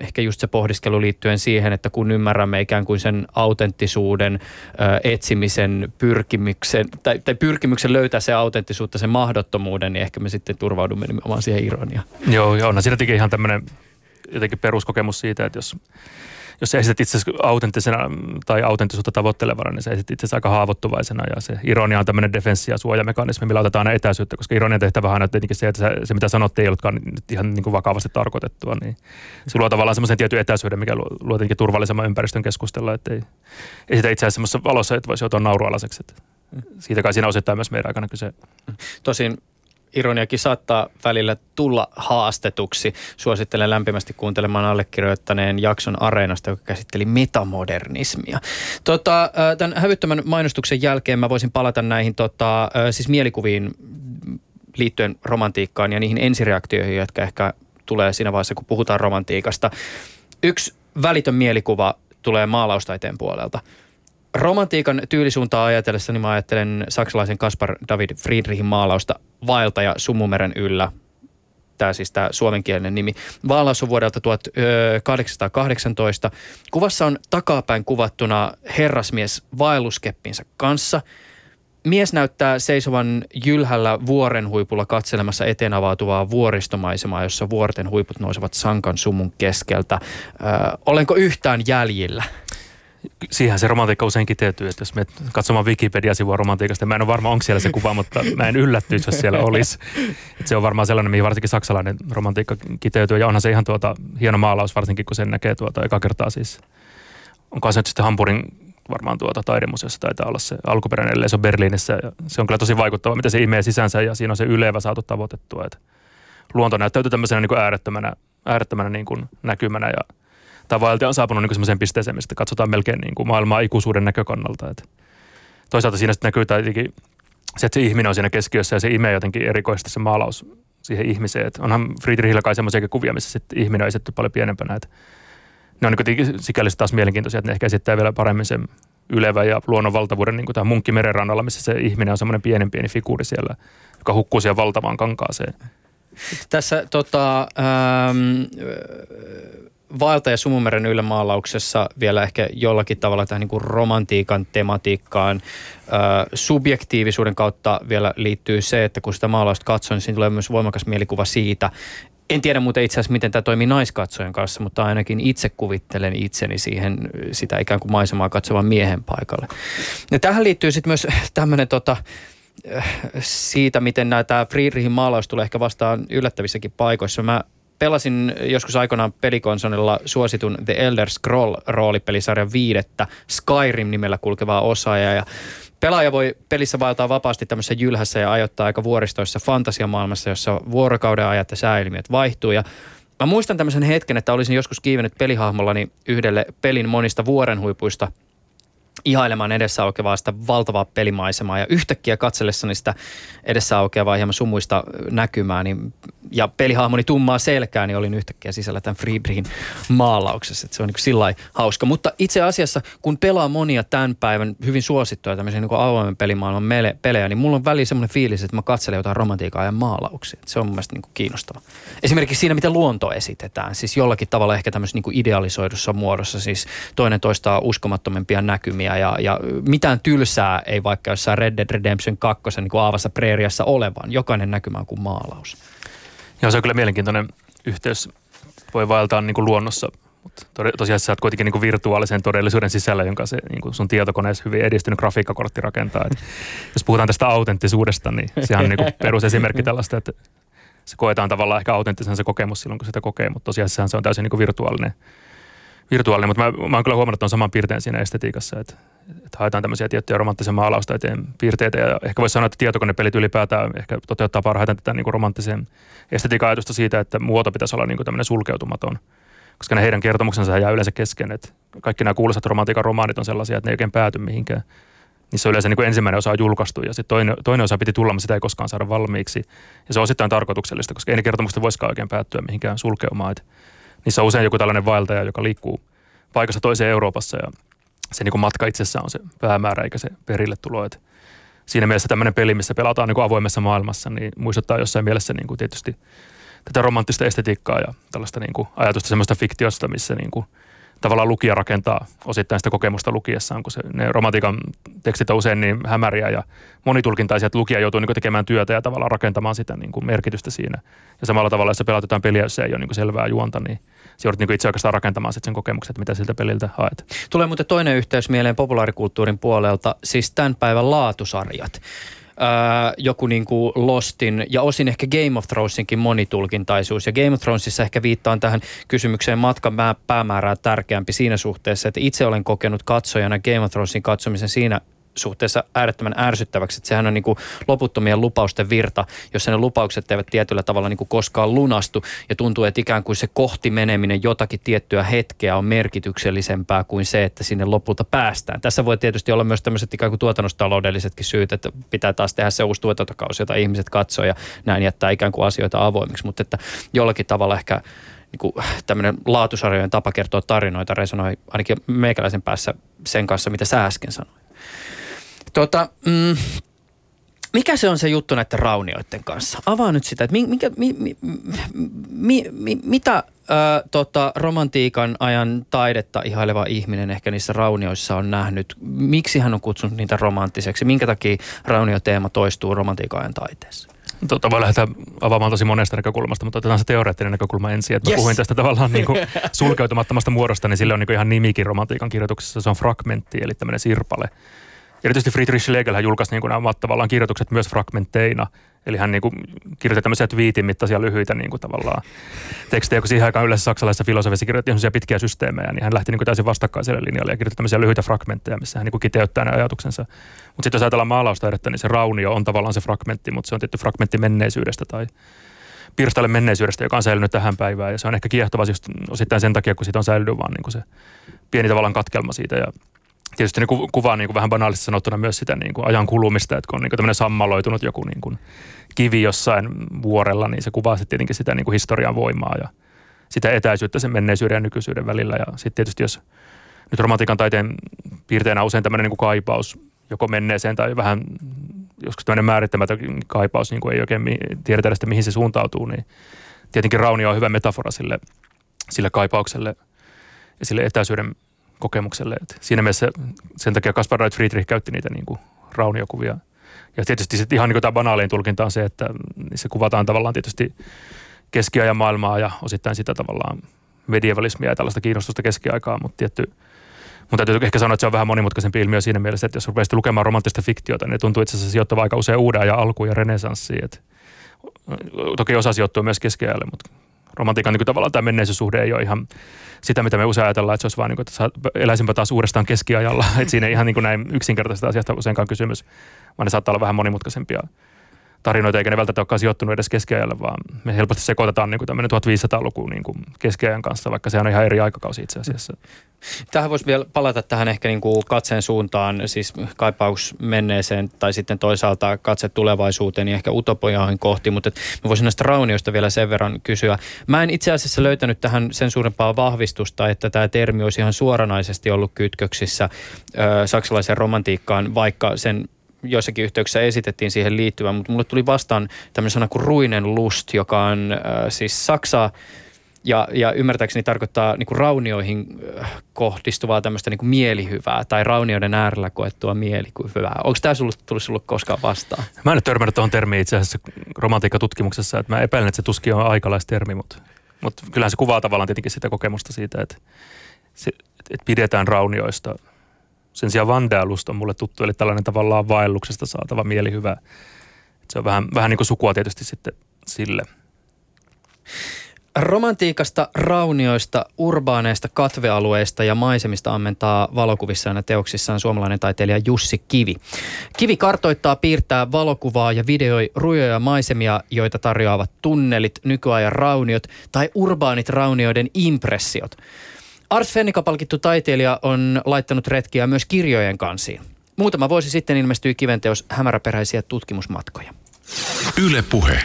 ehkä just se pohdiskelu liittyen siihen, että kun ymmärrämme ikään kuin sen autenttisuuden etsimisen pyrkimyksen, tai, tai pyrkimyksen löytää se autenttisuutta, sen mahdottomuuden, niin ehkä me sitten turvaudumme nimenomaan siihen ironiaan. Joo, joo, no siinä ihan tämmöinen jotenkin peruskokemus siitä, että jos jos sä esität itse autenttisena tai autenttisuutta tavoittelevana, niin sä esität itse aika haavoittuvaisena ja se ironia on tämmöinen defenssi- ja suojamekanismi, millä otetaan aina etäisyyttä, koska ironian tehtävä on tietenkin se, että se, se mitä sanot ei ollutkaan ihan niin kuin vakavasti tarkoitettua, niin se luo tavallaan semmoisen tietyn etäisyyden, mikä luo, luo tietenkin turvallisemman ympäristön keskustella, että ei esitä itse asiassa semmoisessa valossa, että voisi joutua naurualaiseksi. Siitä kai siinä osittain myös meidän aikana kyse. Tosin ironiakin saattaa välillä tulla haastetuksi. Suosittelen lämpimästi kuuntelemaan allekirjoittaneen jakson Areenasta, joka käsitteli metamodernismia. Tota, tämän hävyttömän mainostuksen jälkeen mä voisin palata näihin tota, siis mielikuviin liittyen romantiikkaan ja niihin ensireaktioihin, jotka ehkä tulee siinä vaiheessa, kun puhutaan romantiikasta. Yksi välitön mielikuva tulee maalaustaiteen puolelta – romantiikan tyylisuuntaa ajatellessa, niin mä ajattelen saksalaisen Kaspar David Friedrichin maalausta Vaeltaja Sumumeren yllä. Tämä siis tämä suomenkielinen nimi. Maalaus on vuodelta 1818. Kuvassa on takapäin kuvattuna herrasmies vaelluskeppinsä kanssa. Mies näyttää seisovan jylhällä vuoren huipulla katselemassa eteen avautuvaa vuoristomaisemaa, jossa vuorten huiput nousevat sankan sumun keskeltä. Ö, olenko yhtään jäljillä? Siihen se romantiikka usein kiteytyy, että jos me katsomaan Wikipedia-sivua romantiikasta, mä en ole varma, onko siellä se kuva, mutta mä en yllättyisi, jos siellä olisi. Että se on varmaan sellainen, mihin varsinkin saksalainen romantiikka kiteytyy, ja onhan se ihan tuota, hieno maalaus, varsinkin kun sen näkee tuota eka kertaa siis. Onko se nyt sitten Hamburgin varmaan tuota taidemuseossa taitaa olla se alkuperäinen, ellei se on Berliinissä. Ja se on kyllä tosi vaikuttava, mitä se imee sisänsä ja siinä on se ylevä saatu tavoitettua. Että luonto näyttäytyy tämmöisenä niin kuin äärettömänä, äärettömänä niin kuin näkymänä ja tavallaan on saapunut niin semmoiseen pisteeseen, mistä katsotaan melkein niin kuin maailmaa ikuisuuden näkökannalta. Että toisaalta siinä sitten näkyy jotenkin se, että se ihminen on siinä keskiössä ja se imee jotenkin erikoisesti se maalaus siihen ihmiseen. Että onhan Friedrichillä kai semmoisia kuvia, missä sitten ihminen on esitetty paljon pienempänä. Että ne on niin sikäli taas mielenkiintoisia, että ne ehkä esittää vielä paremmin sen ylevä ja luonnonvaltavuuden niin kuin tämä munkki merenrannalla, missä se ihminen on semmoinen pienen pieni figuuri siellä, joka hukkuu siihen valtavaan kankaaseen. Tässä tota, ähm, Vaelta ja Sumumeren ylämaalauksessa vielä ehkä jollakin tavalla tähän niin kuin romantiikan tematiikkaan äh, subjektiivisuuden kautta vielä liittyy se, että kun sitä maalausta katsoo, niin siinä tulee myös voimakas mielikuva siitä, en tiedä muuten itse asiassa, miten tämä toimii naiskatsojen kanssa, mutta ainakin itse kuvittelen itseni siihen sitä ikään kuin maisemaa katsovan miehen paikalle. Ja tähän liittyy sitten myös tämmöinen tota, siitä, miten tämä Friedrichin maalaus tulee ehkä vastaan yllättävissäkin paikoissa. Mä pelasin joskus aikanaan pelikonsonilla suositun The Elder Scroll roolipelisarjan viidettä Skyrim-nimellä kulkevaa osaa ja Pelaaja voi pelissä vaeltaa vapaasti tämmöisessä jylhässä ja ajoittaa aika vuoristoissa fantasiamaailmassa, jossa vuorokauden ajat ja sääilmiöt vaihtuu. Ja mä muistan tämmöisen hetken, että olisin joskus kiivennyt pelihahmollani yhdelle pelin monista vuorenhuipuista – ihailemaan edessä aukeavaa sitä valtavaa pelimaisemaa ja yhtäkkiä katsellessani sitä edessä aukeavaa hieman sumuista näkymää niin, ja pelihahmoni tummaa selkää, niin olin yhtäkkiä sisällä tämän Friedrichin maalauksessa. Että se on niin sillä hauska. Mutta itse asiassa, kun pelaa monia tämän päivän hyvin suosittuja tämmöisiä niin avoimen pelimaailman mele, pelejä, niin mulla on väliin semmoinen fiilis, että mä katselen jotain romantiikkaa ja maalauksia. Se on mun mielestä niin kiinnostava. Esimerkiksi siinä, miten luonto esitetään. Siis jollakin tavalla ehkä tämmöisessä niin idealisoidussa muodossa. Siis toinen toistaa uskomattomimpia näkymiä ja, ja mitään tylsää ei vaikka jossain Red Dead Redemption 2 niin kuin aavassa preeriassa olevan. Jokainen näkymä on kuin maalaus. Joo, se on kyllä mielenkiintoinen yhteys. Voi vaeltaa niin kuin luonnossa, mutta tosiaan sä oot kuitenkin niin kuin virtuaalisen todellisuuden sisällä, jonka se niin sun tietokoneessa hyvin edistynyt grafiikkakortti rakentaa. Et jos puhutaan tästä autenttisuudesta, niin sehän on niin perusesimerkki tällaista, että se koetaan tavallaan ehkä autenttisen se kokemus silloin, kun sitä kokee, mutta tosiaan se on täysin niin kuin virtuaalinen virtuaalinen, mutta mä, mä oon kyllä huomannut, että on saman piirteen siinä estetiikassa, että, että haetaan tämmöisiä tiettyjä romanttisen maalausta-eteen piirteitä ja ehkä voisi sanoa, että tietokonepelit ylipäätään ehkä toteuttaa parhaiten tätä niin romanttisen estetiikan ajatusta siitä, että muoto pitäisi olla niin kuin tämmöinen sulkeutumaton, koska ne heidän kertomuksensa jää yleensä kesken, että kaikki nämä kuuluisat romantiikan romaanit on sellaisia, että ne ei oikein pääty mihinkään. Niissä yleensä niin kuin ensimmäinen osa on julkaistu ja sitten toinen, toinen osa piti tulla, mutta sitä ei koskaan saada valmiiksi. Ja se on osittain tarkoituksellista, koska ei ne kertomukset voisikaan oikein päättyä mihinkään sulkeumaan. Että niissä on usein joku tällainen vaeltaja, joka liikkuu paikassa toiseen Euroopassa ja se niin matka itsessään on se päämäärä eikä se perille tulo. Et siinä mielessä tämmöinen peli, missä pelataan niin kuin avoimessa maailmassa, niin muistuttaa jossain mielessä niin kuin tietysti tätä romanttista estetiikkaa ja tällaista niin kuin ajatusta semmoista fiktiosta, missä niin kuin – tavallaan lukija rakentaa osittain sitä kokemusta lukiessaan, kun se, ne romantiikan tekstit on usein niin hämäriä ja monitulkintaisia, että lukija joutuu niin tekemään työtä ja tavallaan rakentamaan sitä niin kuin merkitystä siinä. Ja samalla tavalla, jos sä pelaat peliä, jos se ei ole niin selvää juonta, niin se joudut niin kuin itse oikeastaan rakentamaan sit sen kokemuksen, että mitä siltä peliltä haet. Tulee muuten toinen yhteys mieleen populaarikulttuurin puolelta, siis tämän päivän laatusarjat joku niin kuin Lostin ja osin ehkä Game of Thronesinkin monitulkintaisuus. Ja Game of Thronesissa ehkä viittaan tähän kysymykseen matkan päämäärää tärkeämpi siinä suhteessa, että itse olen kokenut katsojana Game of Thronesin katsomisen siinä suhteessa äärettömän ärsyttäväksi. Että sehän on niin kuin loputtomien lupausten virta, jos ne lupaukset eivät tietyllä tavalla niin kuin koskaan lunastu ja tuntuu, että ikään kuin se kohti meneminen jotakin tiettyä hetkeä on merkityksellisempää kuin se, että sinne lopulta päästään. Tässä voi tietysti olla myös tämmöiset ikään kuin tuotannostaloudellisetkin syyt, että pitää taas tehdä se uusi tuotantokausi, jota ihmiset katsoo ja näin jättää ikään kuin asioita avoimiksi, mutta että jollakin tavalla ehkä niin tämmöinen laatusarjojen tapa kertoa tarinoita resonoi ainakin meikäläisen päässä sen kanssa, mitä sä äsken sanoit. Tota, mm, mikä se on se juttu näiden raunioiden kanssa? Avaa nyt sitä, että minkä, mi, mi, mi, mi, mitä ö, tota, romantiikan ajan taidetta ihaileva ihminen ehkä niissä raunioissa on nähnyt? Miksi hän on kutsunut niitä romanttiseksi? Minkä takia raunioteema toistuu romantiikan ajan taiteessa? tota, voi lähteä avaamaan tosi monesta näkökulmasta, mutta otetaan se teoreettinen näkökulma ensin. Että yes. puhuin tästä tavallaan niin kuin sulkeutumattomasta muodosta, niin sille on niin kuin ihan nimikin romantiikan kirjoituksessa. Se on fragmentti, eli tämmöinen sirpale. Erityisesti Friedrich Schlegel julkaisi niin kuin nämä tavallaan kirjoitukset myös fragmentteina. Eli hän niin kuin kirjoitti tämmöisiä twiitin mittaisia lyhyitä niin kuin tavallaan tekstejä, kun siihen aikaan yleensä saksalaisessa filosofiassa kirjoitti pitkiä systeemejä, niin hän lähti niin kuin täysin vastakkaiselle linjalle ja kirjoitti tämmöisiä lyhyitä fragmentteja, missä hän niin kuin kiteyttää ne ajatuksensa. Mutta sitten jos ajatellaan maalaustaidetta, niin se raunio on tavallaan se fragmentti, mutta se on tietty fragmentti menneisyydestä tai pirstalle menneisyydestä, joka on säilynyt tähän päivään. Ja se on ehkä kiehtova just osittain sen takia, kun siitä on säilynyt vaan niin kuin se pieni tavallaan katkelma siitä. Ja tietysti niin kuvaa niin kuin vähän banaalisesti sanottuna myös sitä niin kuin ajan kulumista, että kun on niin kuin tämmöinen sammaloitunut joku niin kuin kivi jossain vuorella, niin se kuvaa sitten tietenkin sitä niin kuin historian voimaa ja sitä etäisyyttä sen menneisyyden ja nykyisyyden välillä. Ja sitten tietysti jos nyt romantiikan taiteen piirteenä on usein tämmöinen niin kuin kaipaus joko menneeseen tai vähän joskus tämmöinen määrittämätön kaipaus, niin kuin ei oikein tiedetä edes, mihin se suuntautuu, niin tietenkin raunio on hyvä metafora sille, sille kaipaukselle ja sille etäisyyden kokemukselle. Et siinä mielessä sen takia Kaspar Reit Friedrich käytti niitä niin kuin rauniokuvia. Ja tietysti sitten ihan niin kuin tämä banaaliin tulkinta on se, että se kuvataan tavallaan tietysti keskiajan maailmaa ja osittain sitä tavallaan medievalismia ja tällaista kiinnostusta keskiaikaa, mutta tietty mutta täytyy ehkä sanoa, että se on vähän monimutkaisempi ilmiö siinä mielessä, että jos rupeaa lukemaan romanttista fiktiota, niin tuntuu itse asiassa sijoittava aika usein uuden ja alkuun ja renesanssiin. Et, toki osa sijoittuu myös keskiajalle, mutta romantiikan niin tavallaan tämä menneisyyssuhde ei ole ihan sitä, mitä me usein ajatellaan, että se olisi vaan niin kuin, että eläisimpä taas uudestaan keskiajalla. että siinä ei ihan niin kuin näin yksinkertaisesta asiasta useinkaan kysymys, vaan ne saattaa olla vähän monimutkaisempia tarinoita, eikä ne välttämättä olekaan sijoittunut edes keskiajalle, vaan me helposti sekoitetaan niin tämmöinen 1500-luku niin kuin keskiajan kanssa, vaikka se on ihan eri aikakausi itse asiassa. Tähän voisi vielä palata tähän ehkä niin kuin katseen suuntaan, siis kaipaus menneeseen tai sitten toisaalta katse tulevaisuuteen ja ehkä utopojahin kohti, mutta mä voisin näistä raunioista vielä sen verran kysyä. Mä en itse asiassa löytänyt tähän sen suurempaa vahvistusta, että tämä termi olisi ihan suoranaisesti ollut kytköksissä ö, saksalaiseen romantiikkaan, vaikka sen joissakin yhteyksissä esitettiin siihen liittyvän, mutta mulle tuli vastaan tämmöinen sana kuin ruinen lust, joka on äh, siis Saksaa ja, ja ymmärtääkseni tarkoittaa niin kuin raunioihin äh, kohdistuvaa tämmöistä niin kuin mielihyvää tai raunioiden äärellä koettua mielihyvää. Onko tämä tullut, tullut sinulle koskaan vastaan? Mä en ole törmännyt tuohon termiin itse asiassa romantiikkatutkimuksessa, että mä epäilen, että se tuskin on aikalaistermi, mutta, mutta kyllähän se kuvaa tavallaan tietenkin sitä kokemusta siitä, että, se, että pidetään raunioista – sen sijaan vandaalust on mulle tuttu, eli tällainen tavallaan vaelluksesta saatava mielihyvä. Se on vähän, vähän niin kuin sukua tietysti sitten sille. Romantiikasta, raunioista, urbaaneista katvealueista ja maisemista ammentaa valokuvissaan ja teoksissaan suomalainen taiteilija Jussi Kivi. Kivi kartoittaa, piirtää valokuvaa ja videoi rujoja maisemia, joita tarjoavat tunnelit, nykyajan rauniot tai urbaanit raunioiden impressiot – Ars Fennika-palkittu taiteilija on laittanut retkiä myös kirjojen kansiin. Muutama vuosi sitten ilmestyi kiventeos Hämäräperäisiä tutkimusmatkoja. Yle Puhe.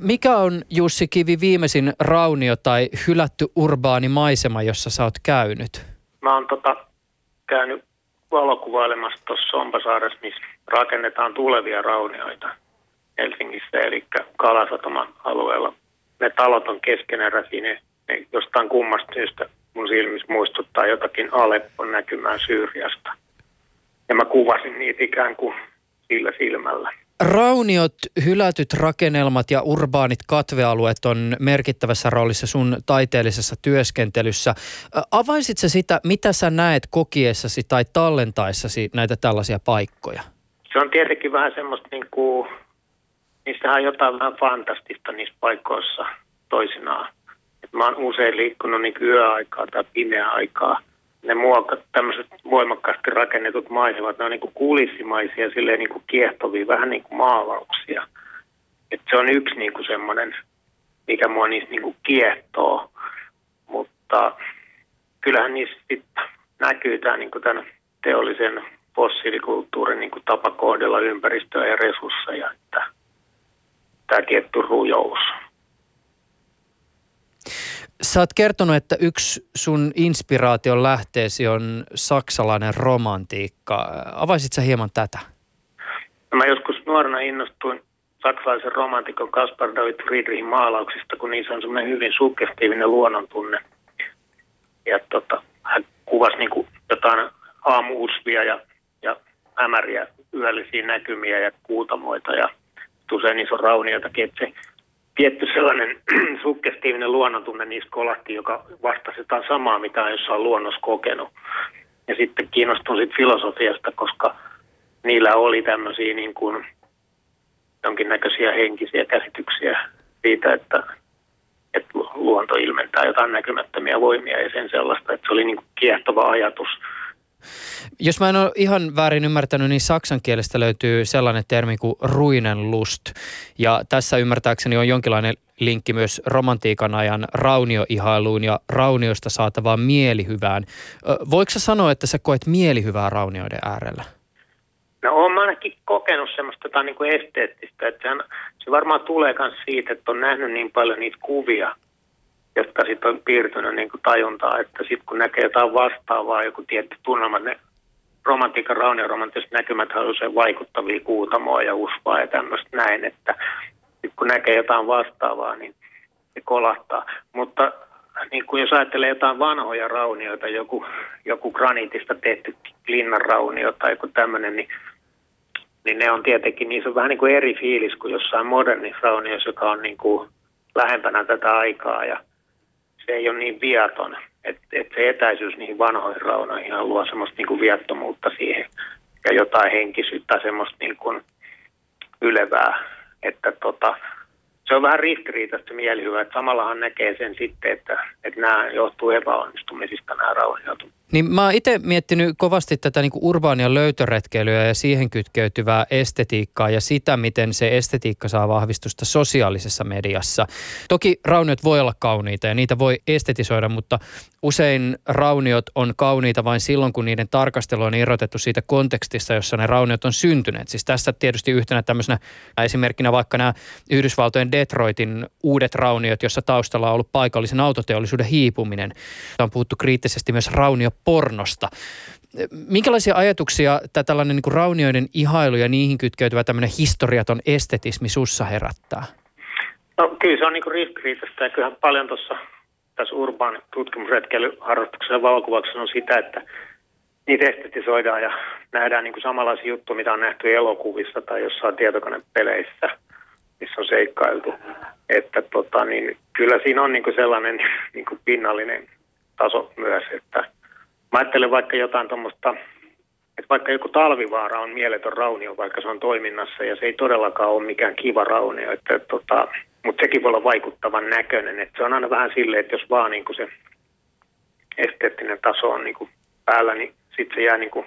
Mikä on Jussi Kivi viimeisin raunio tai hylätty urbaani maisema, jossa sä oot käynyt? Mä oon tota, käynyt valokuvailemassa tuossa Sompasaaressa, missä rakennetaan tulevia raunioita Helsingissä, eli Kalasatoman alueella. Ne talot on keskeneräisiä, ne jostain kummasta syystä mun silmissä muistuttaa jotakin Aleppon näkymään Syyriasta. Ja mä kuvasin niitä ikään kuin sillä silmällä. Rauniot, hylätyt rakennelmat ja urbaanit katvealueet on merkittävässä roolissa sun taiteellisessa työskentelyssä. Avaisitko sitä, mitä sä näet kokiessasi tai tallentaessasi näitä tällaisia paikkoja? Se on tietenkin vähän semmoista niin kuin, niissähän on jotain vähän fantastista niissä paikoissa toisinaan. Mä oon usein liikkunut niin yöaikaa tai pimeää aikaa. Ne muokat, tämmöiset voimakkaasti rakennetut maisemat, ne on niin kuin kulissimaisia, silleen niin kuin kiehtovia, vähän niin kuin maalauksia. Et se on yksi niin kuin semmoinen, mikä mua niistä niin kuin kiehtoo. Mutta kyllähän niissä näkyy tämä niin kuin tämän teollisen fossiilikulttuurin niin kuin tapa kohdella ympäristöä ja resursseja, että tämä tietty rujous. Sä oot kertonut, että yksi sun inspiraation lähteesi on saksalainen romantiikka. Avaisit sä hieman tätä? Mä joskus nuorena innostuin saksalaisen romantikon Kaspar David Friedrichin maalauksista, kun niissä on semmoinen hyvin suggestiivinen luonnontunne. Ja tota, hän kuvasi niin kuin jotain aamuusvia ja, ja hämäriä yöllisiä näkymiä ja kuutamoita. Ja usein iso raunioitakin, että se tietty sellainen sukkestiivinen luonnontunne niissä kolahti, joka vastasi jotain samaa, mitä on jossain luonnossa kokenut. Ja sitten kiinnostun sit filosofiasta, koska niillä oli tämmöisiä niin kuin jonkinnäköisiä henkisiä käsityksiä siitä, että, että luonto ilmentää jotain näkymättömiä voimia ja sen sellaista, että se oli niin kuin kiehtova ajatus. Jos mä en ole ihan väärin ymmärtänyt, niin saksan kielestä löytyy sellainen termi kuin ruinenlust. Ja tässä ymmärtääkseni on jonkinlainen linkki myös romantiikan ajan raunioihailuun ja raunioista saatavaan mielihyvään. Voiko sä sanoa, että sä koet mielihyvää raunioiden äärellä? No olen ainakin kokenut semmoista jotain niin kuin esteettistä, että se varmaan tulee myös siitä, että on nähnyt niin paljon niitä kuvia, jotka sitten on piirtynyt niin kuin tajuntaa, että sitten kun näkee jotain vastaavaa, joku tietty tunnelma, ne romantiikan, raunioromantiset näkymät on usein vaikuttavia kuutamoa ja usvaa ja tämmöistä näin, että sit kun näkee jotain vastaavaa, niin se kolahtaa. Mutta niin kuin jos ajattelee jotain vanhoja raunioita, joku, joku granitista tehty linnan raunio tai joku tämmöinen, niin, niin ne on tietenkin, niissä on vähän niin kuin eri fiilis kuin jossain modernissa raunioissa, joka on niin kuin lähempänä tätä aikaa ja se ei ole niin viaton. Että et se etäisyys niihin vanhoihin raunoihin luo semmoista niin kuin viattomuutta siihen ja jotain henkisyyttä, semmoista niin kuin ylevää. Että tota, se on vähän ristiriitaista mielihyvää, että samallahan näkee sen sitten, että, että nämä johtuu epäonnistumisista nämä rauniot. Niin mä oon itse miettinyt kovasti tätä niin urbaania löytöretkeilyä ja siihen kytkeytyvää estetiikkaa ja sitä, miten se estetiikka saa vahvistusta sosiaalisessa mediassa. Toki rauniot voi olla kauniita ja niitä voi estetisoida, mutta usein rauniot on kauniita vain silloin, kun niiden tarkastelu on irrotettu siitä kontekstista, jossa ne rauniot on syntyneet. Siis tässä tietysti yhtenä tämmöisenä esimerkkinä vaikka nämä Yhdysvaltojen Detroitin uudet rauniot, jossa taustalla on ollut paikallisen autoteollisuuden hiipuminen. On puhuttu kriittisesti myös raunio pornosta. Minkälaisia ajatuksia tämä tällainen niin kuin raunioiden ihailu ja niihin kytkeytyvä tämmöinen historiaton estetismi sussa herättää? No kyllä se on niin kuin ja kyllähän paljon tuossa tässä urbaan tutkimusretkeilyharrastuksessa ja valokuvauksessa on sitä, että niitä estetisoidaan ja nähdään niin kuin samanlaisia juttuja, mitä on nähty elokuvissa tai jossain tietokonepeleissä, missä on seikkailtu. Että tota, niin, kyllä siinä on niin kuin sellainen niin kuin pinnallinen taso myös, että – Mä ajattelen vaikka jotain tuommoista, että vaikka joku talvivaara on mieletön raunio, vaikka se on toiminnassa ja se ei todellakaan ole mikään kiva raunio, että, tota, mutta sekin voi olla vaikuttavan näköinen. Että se on aina vähän silleen, että jos vaan niin kuin se esteettinen taso on niin kuin päällä, niin sitten se jää niin kuin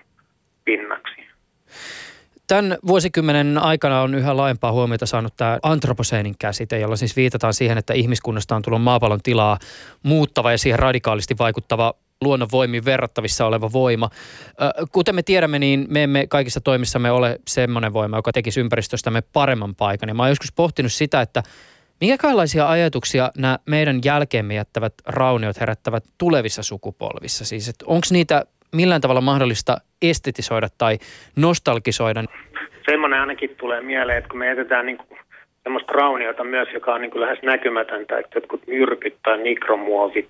pinnaksi. Tämän vuosikymmenen aikana on yhä laajempaa huomiota saanut tämä antroposeenin käsite, jolla siis viitataan siihen, että ihmiskunnasta on tullut maapallon tilaa muuttava ja siihen radikaalisti vaikuttava luonnonvoimiin verrattavissa oleva voima. Kuten me tiedämme, niin me emme kaikissa toimissamme ole semmoinen voima, joka tekisi ympäristöstämme paremman paikan. Ja mä oon joskus pohtinut sitä, että minkälaisia ajatuksia nämä meidän jälkeemme jättävät rauniot herättävät tulevissa sukupolvissa? Siis, onko niitä millään tavalla mahdollista estetisoida tai nostalgisoida? Semmoinen ainakin tulee mieleen, että kun me jätetään niin kuin semmoista rauniota myös, joka on niin kuin lähes näkymätöntä, että jotkut myrkyt tai mikromuovit,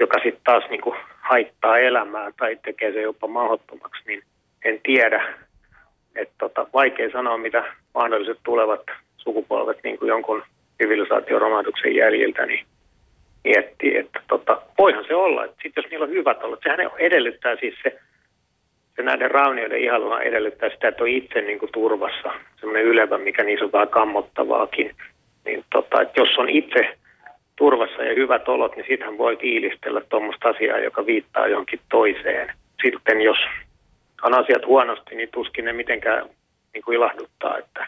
joka sitten taas niin kuin haittaa elämää tai tekee se jopa mahdottomaksi, niin en tiedä. Että tota, vaikea sanoa, mitä mahdolliset tulevat sukupolvet niin kuin jonkun sivilisaatioromahduksen jäljiltä, niin miettii, että tota, voihan se olla, että sitten jos niillä on hyvät olot, sehän edellyttää siis se, se näiden raunioiden ihailuna edellyttää sitä, että on itse niin kuin turvassa, semmoinen ylevä, mikä niissä on vähän kammottavaakin, niin tota, että jos on itse turvassa ja hyvät olot, niin sittenhän voi fiilistellä tuommoista asiaa, joka viittaa jonkin toiseen. Sitten jos on asiat huonosti, niin tuskin ne mitenkään niin kuin ilahduttaa. Että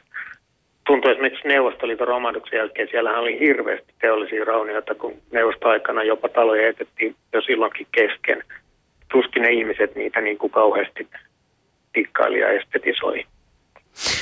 tuntuu esimerkiksi Neuvostoliiton romahduksen jälkeen, siellähän oli hirveästi teollisia raunioita, kun neuvostoaikana jopa taloja etettiin jo silloinkin kesken. Tuskin ne ihmiset niitä niin kuin kauheasti tikkaili ja estetisoi.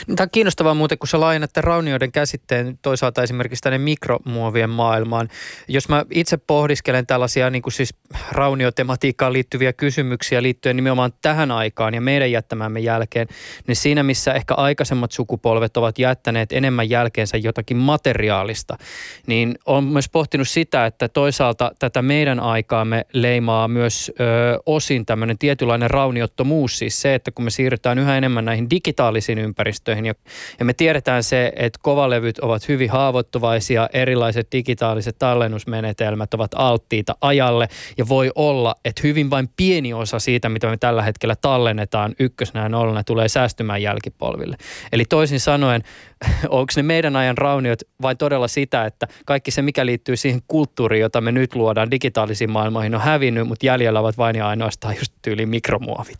Tämä on kiinnostavaa muuten, kun sä laajennatte raunioiden käsitteen toisaalta esimerkiksi tänne mikromuovien maailmaan. Jos mä itse pohdiskelen tällaisia niin kuin siis rauniotematiikkaan liittyviä kysymyksiä liittyen nimenomaan tähän aikaan ja meidän jättämämme jälkeen, niin siinä missä ehkä aikaisemmat sukupolvet ovat jättäneet enemmän jälkeensä jotakin materiaalista, niin on myös pohtinut sitä, että toisaalta tätä meidän aikaamme leimaa myös ö, osin tämmöinen tietynlainen rauniottomuus, siis se, että kun me siirrytään yhä enemmän näihin digitaalisiin ympäristöihin, tallenneympäristöihin. Ja, ja me tiedetään se, että kovalevyt ovat hyvin haavoittuvaisia, erilaiset digitaaliset tallennusmenetelmät ovat alttiita ajalle ja voi olla, että hyvin vain pieni osa siitä, mitä me tällä hetkellä tallennetaan ykkösenä ja nollana, tulee säästymään jälkipolville. Eli toisin sanoen, onko ne meidän ajan rauniot vai todella sitä, että kaikki se, mikä liittyy siihen kulttuuriin, jota me nyt luodaan digitaalisiin maailmoihin, on hävinnyt, mutta jäljellä ovat vain ja ainoastaan just tyyliin mikromuovit.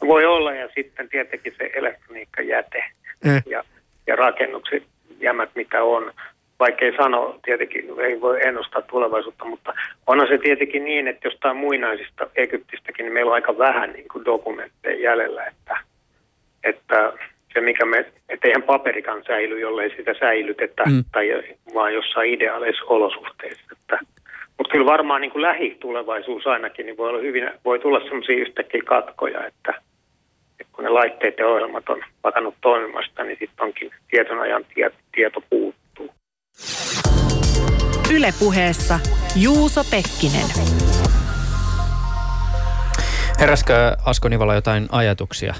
Voi olla ja sitten tietenkin se elektroniikkajäte mm. ja, ja rakennukset jämät, mitä on. Vaikka ei sano, tietenkin ei voi ennustaa tulevaisuutta, mutta onhan se tietenkin niin, että jostain muinaisista Egyptistäkin, niin meillä on aika vähän niin kuin dokumentteja jäljellä, että, että se mikä me, että eihän paperikan säily, jollei sitä säilytetä, mm. tai vaan jossain ideaalisissa olosuhteissa. Että, mutta kyllä varmaan niin kuin lähitulevaisuus ainakin, niin voi, olla hyvin, voi tulla sellaisia yhtäkkiä katkoja, että, että kun ne laitteet ja ohjelmat on pakannut toimimasta, niin sitten onkin tietyn ajan tie, tieto puuttuu. Ylepuheessa Juuso Pekkinen. Heräskö Asko Nivala jotain ajatuksia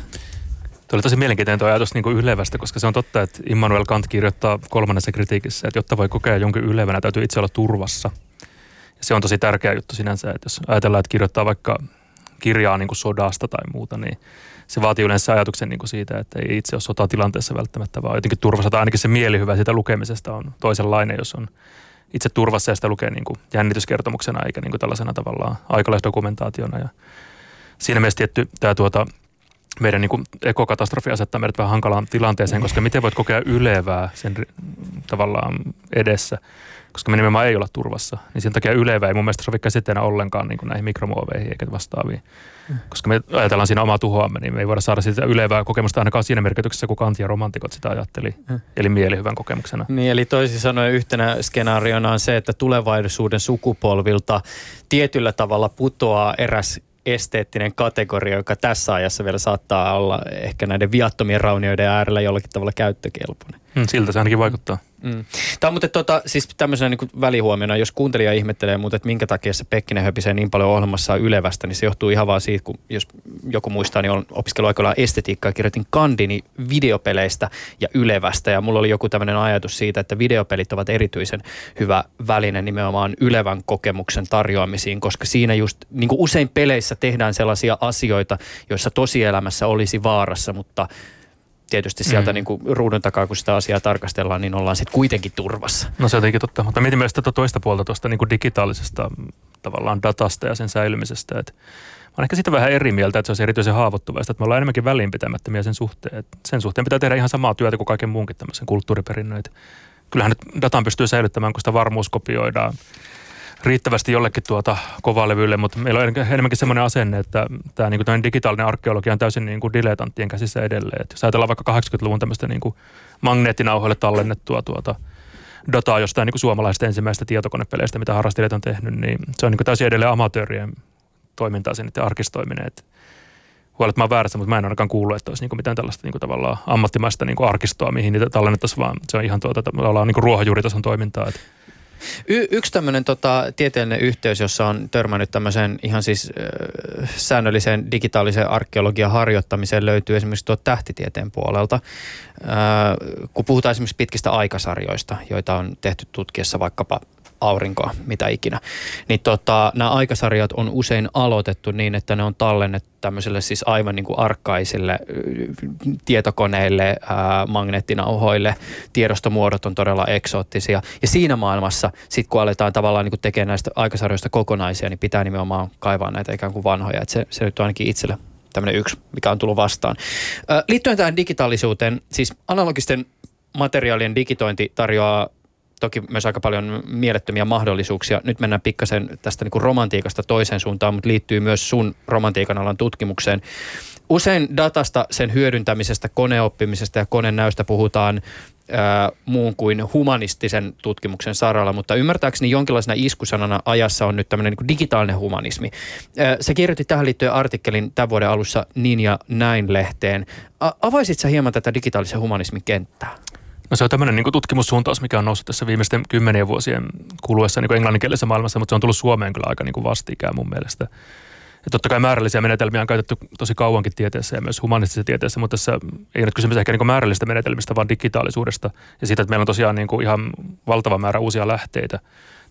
Tuo oli tosi mielenkiintoinen tuo ajatus niin kuin ylevästä, koska se on totta, että Immanuel Kant kirjoittaa kolmannessa kritiikissä, että jotta voi kokea jonkin ylevänä, täytyy itse olla turvassa. Se on tosi tärkeä juttu sinänsä, että jos ajatellaan, että kirjoittaa vaikka kirjaa niin kuin sodasta tai muuta, niin se vaatii yleensä ajatuksen niin kuin siitä, että ei itse ole sotatilanteessa välttämättä, vaan jotenkin turvassa tai ainakin se mielihyvä siitä lukemisesta on toisenlainen, jos on itse turvassa ja sitä lukee niin kuin jännityskertomuksena eikä niin kuin tällaisena tavallaan aikalaisdokumentaationa. Ja siinä mielessä tietty tämä tuota, meidän niin kuin ekokatastrofi asettaa meidät vähän hankalaan tilanteeseen, koska miten voit kokea ylevää sen tavallaan edessä, koska me nimenomaan ei olla turvassa. Niin sen takia ylevä ei mun mielestä sovi käsitteenä ollenkaan niin kuin näihin mikromuoveihin eikä vastaaviin. Mm. Koska me ajatellaan siinä omaa tuhoamme, niin me ei voida saada sitä ylevää kokemusta ainakaan siinä merkityksessä, kun Kant ja romantikot sitä ajatteli. Mm. Eli mielihyvän kokemuksena. Niin, eli toisin sanoen yhtenä skenaariona on se, että tulevaisuuden sukupolvilta tietyllä tavalla putoaa eräs esteettinen kategoria, joka tässä ajassa vielä saattaa olla ehkä näiden viattomien raunioiden äärellä jollakin tavalla käyttökelpoinen. Mm, siltä se ainakin vaikuttaa. Mm. Tämä on mutta tota, siis tämmöisenä niin välihuomiona, jos kuuntelija ihmettelee, mutta että minkä takia se Pekkinen höpisee niin paljon ohjelmassa Ylevästä, niin se johtuu ihan vaan siitä, kun jos joku muistaa, niin on opiskellut aikoinaan estetiikkaa, kirjoitin kandini videopeleistä ja Ylevästä ja mulla oli joku tämmöinen ajatus siitä, että videopelit ovat erityisen hyvä väline nimenomaan Ylevän kokemuksen tarjoamisiin, koska siinä just niin kuin usein peleissä tehdään sellaisia asioita, joissa tosielämässä olisi vaarassa, mutta tietysti sieltä mm. niin kuin ruudun takaa, kun sitä asiaa tarkastellaan, niin ollaan sitten kuitenkin turvassa. No se on tietenkin totta, mutta mietin myös tätä toista puolta tuosta niin kuin digitaalisesta mm, tavallaan datasta ja sen säilymisestä. Että mä olen ehkä sitä vähän eri mieltä, että se olisi erityisen haavoittuvaista, että me ollaan enemmänkin välinpitämättömiä sen suhteen. Että sen suhteen pitää tehdä ihan samaa työtä kuin kaiken muunkin tämmöisen kulttuuriperinnön. Kyllähän nyt datan pystyy säilyttämään, kun sitä varmuuskopioidaan riittävästi jollekin tuota kovalevylle, mutta meillä on enemmänkin semmoinen asenne, että tämä niin kuin digitaalinen arkeologia on täysin niin kuin diletanttien käsissä edelleen. Et jos ajatellaan vaikka 80-luvun tämmöistä niin kuin magneettinauhoille tallennettua tuota dataa jostain niin kuin suomalaisista ensimmäistä tietokonepeleistä, mitä harrastelijat on tehnyt, niin se on niin kuin täysin edelleen amatöörien toimintaa sen niiden arkistoiminen. Et huolet mä oon väärässä, mutta mä en ainakaan kuullut, että olisi niin kuin mitään tällaista niin kuin tavallaan ammattimaista niin kuin arkistoa, mihin niitä tallennettaisiin, vaan se on ihan tuota, tavallaan niin ruohonjuuritason toimintaa. Että Y- yksi tämmöinen tota, tieteellinen yhteys, jossa on törmännyt tämmöiseen ihan siis äh, säännölliseen digitaaliseen arkeologian harjoittamiseen löytyy esimerkiksi tuo tähtitieteen puolelta. Äh, kun puhutaan esimerkiksi pitkistä aikasarjoista, joita on tehty tutkiessa vaikkapa aurinkoa, mitä ikinä. Niin tota, nämä aikasarjat on usein aloitettu niin, että ne on tallennettu tämmöiselle siis aivan niin kuin arkkaisille tietokoneille, ää, magneettinauhoille. Tiedostomuodot on todella eksoottisia. Ja siinä maailmassa, sit kun aletaan tavallaan niin kuin tekemään näistä aikasarjoista kokonaisia, niin pitää nimenomaan kaivaa näitä ikään kuin vanhoja. Et se, se nyt on ainakin itselle tämmöinen yksi, mikä on tullut vastaan. Ää, liittyen tähän digitaalisuuteen, siis analogisten materiaalien digitointi tarjoaa toki myös aika paljon mielettömiä mahdollisuuksia. Nyt mennään pikkasen tästä niin kuin romantiikasta toiseen suuntaan, mutta liittyy myös sun romantiikan alan tutkimukseen. Usein datasta, sen hyödyntämisestä, koneoppimisesta ja konenäystä puhutaan ää, muun kuin humanistisen tutkimuksen saralla, mutta ymmärtääkseni jonkinlaisena iskusanana ajassa on nyt tämmöinen niin digitaalinen humanismi. Ää, sä kirjoitit tähän liittyen artikkelin tämän vuoden alussa Niin ja Näin-lehteen. A- avaisit sä hieman tätä digitaalisen humanismin kenttää? No se on tämmöinen niin tutkimussuuntaus, mikä on noussut tässä viimeisten kymmenien vuosien kuluessa niin englanninkielisessä maailmassa, mutta se on tullut Suomeen kyllä aika niin vastikään mun mielestä. Ja totta kai määrällisiä menetelmiä on käytetty tosi kauankin tieteessä ja myös humanistisessa tieteessä, mutta tässä ei ole kysymys ehkä niin määrällisistä menetelmistä, vaan digitaalisuudesta ja siitä, että meillä on tosiaan niin kuin ihan valtava määrä uusia lähteitä.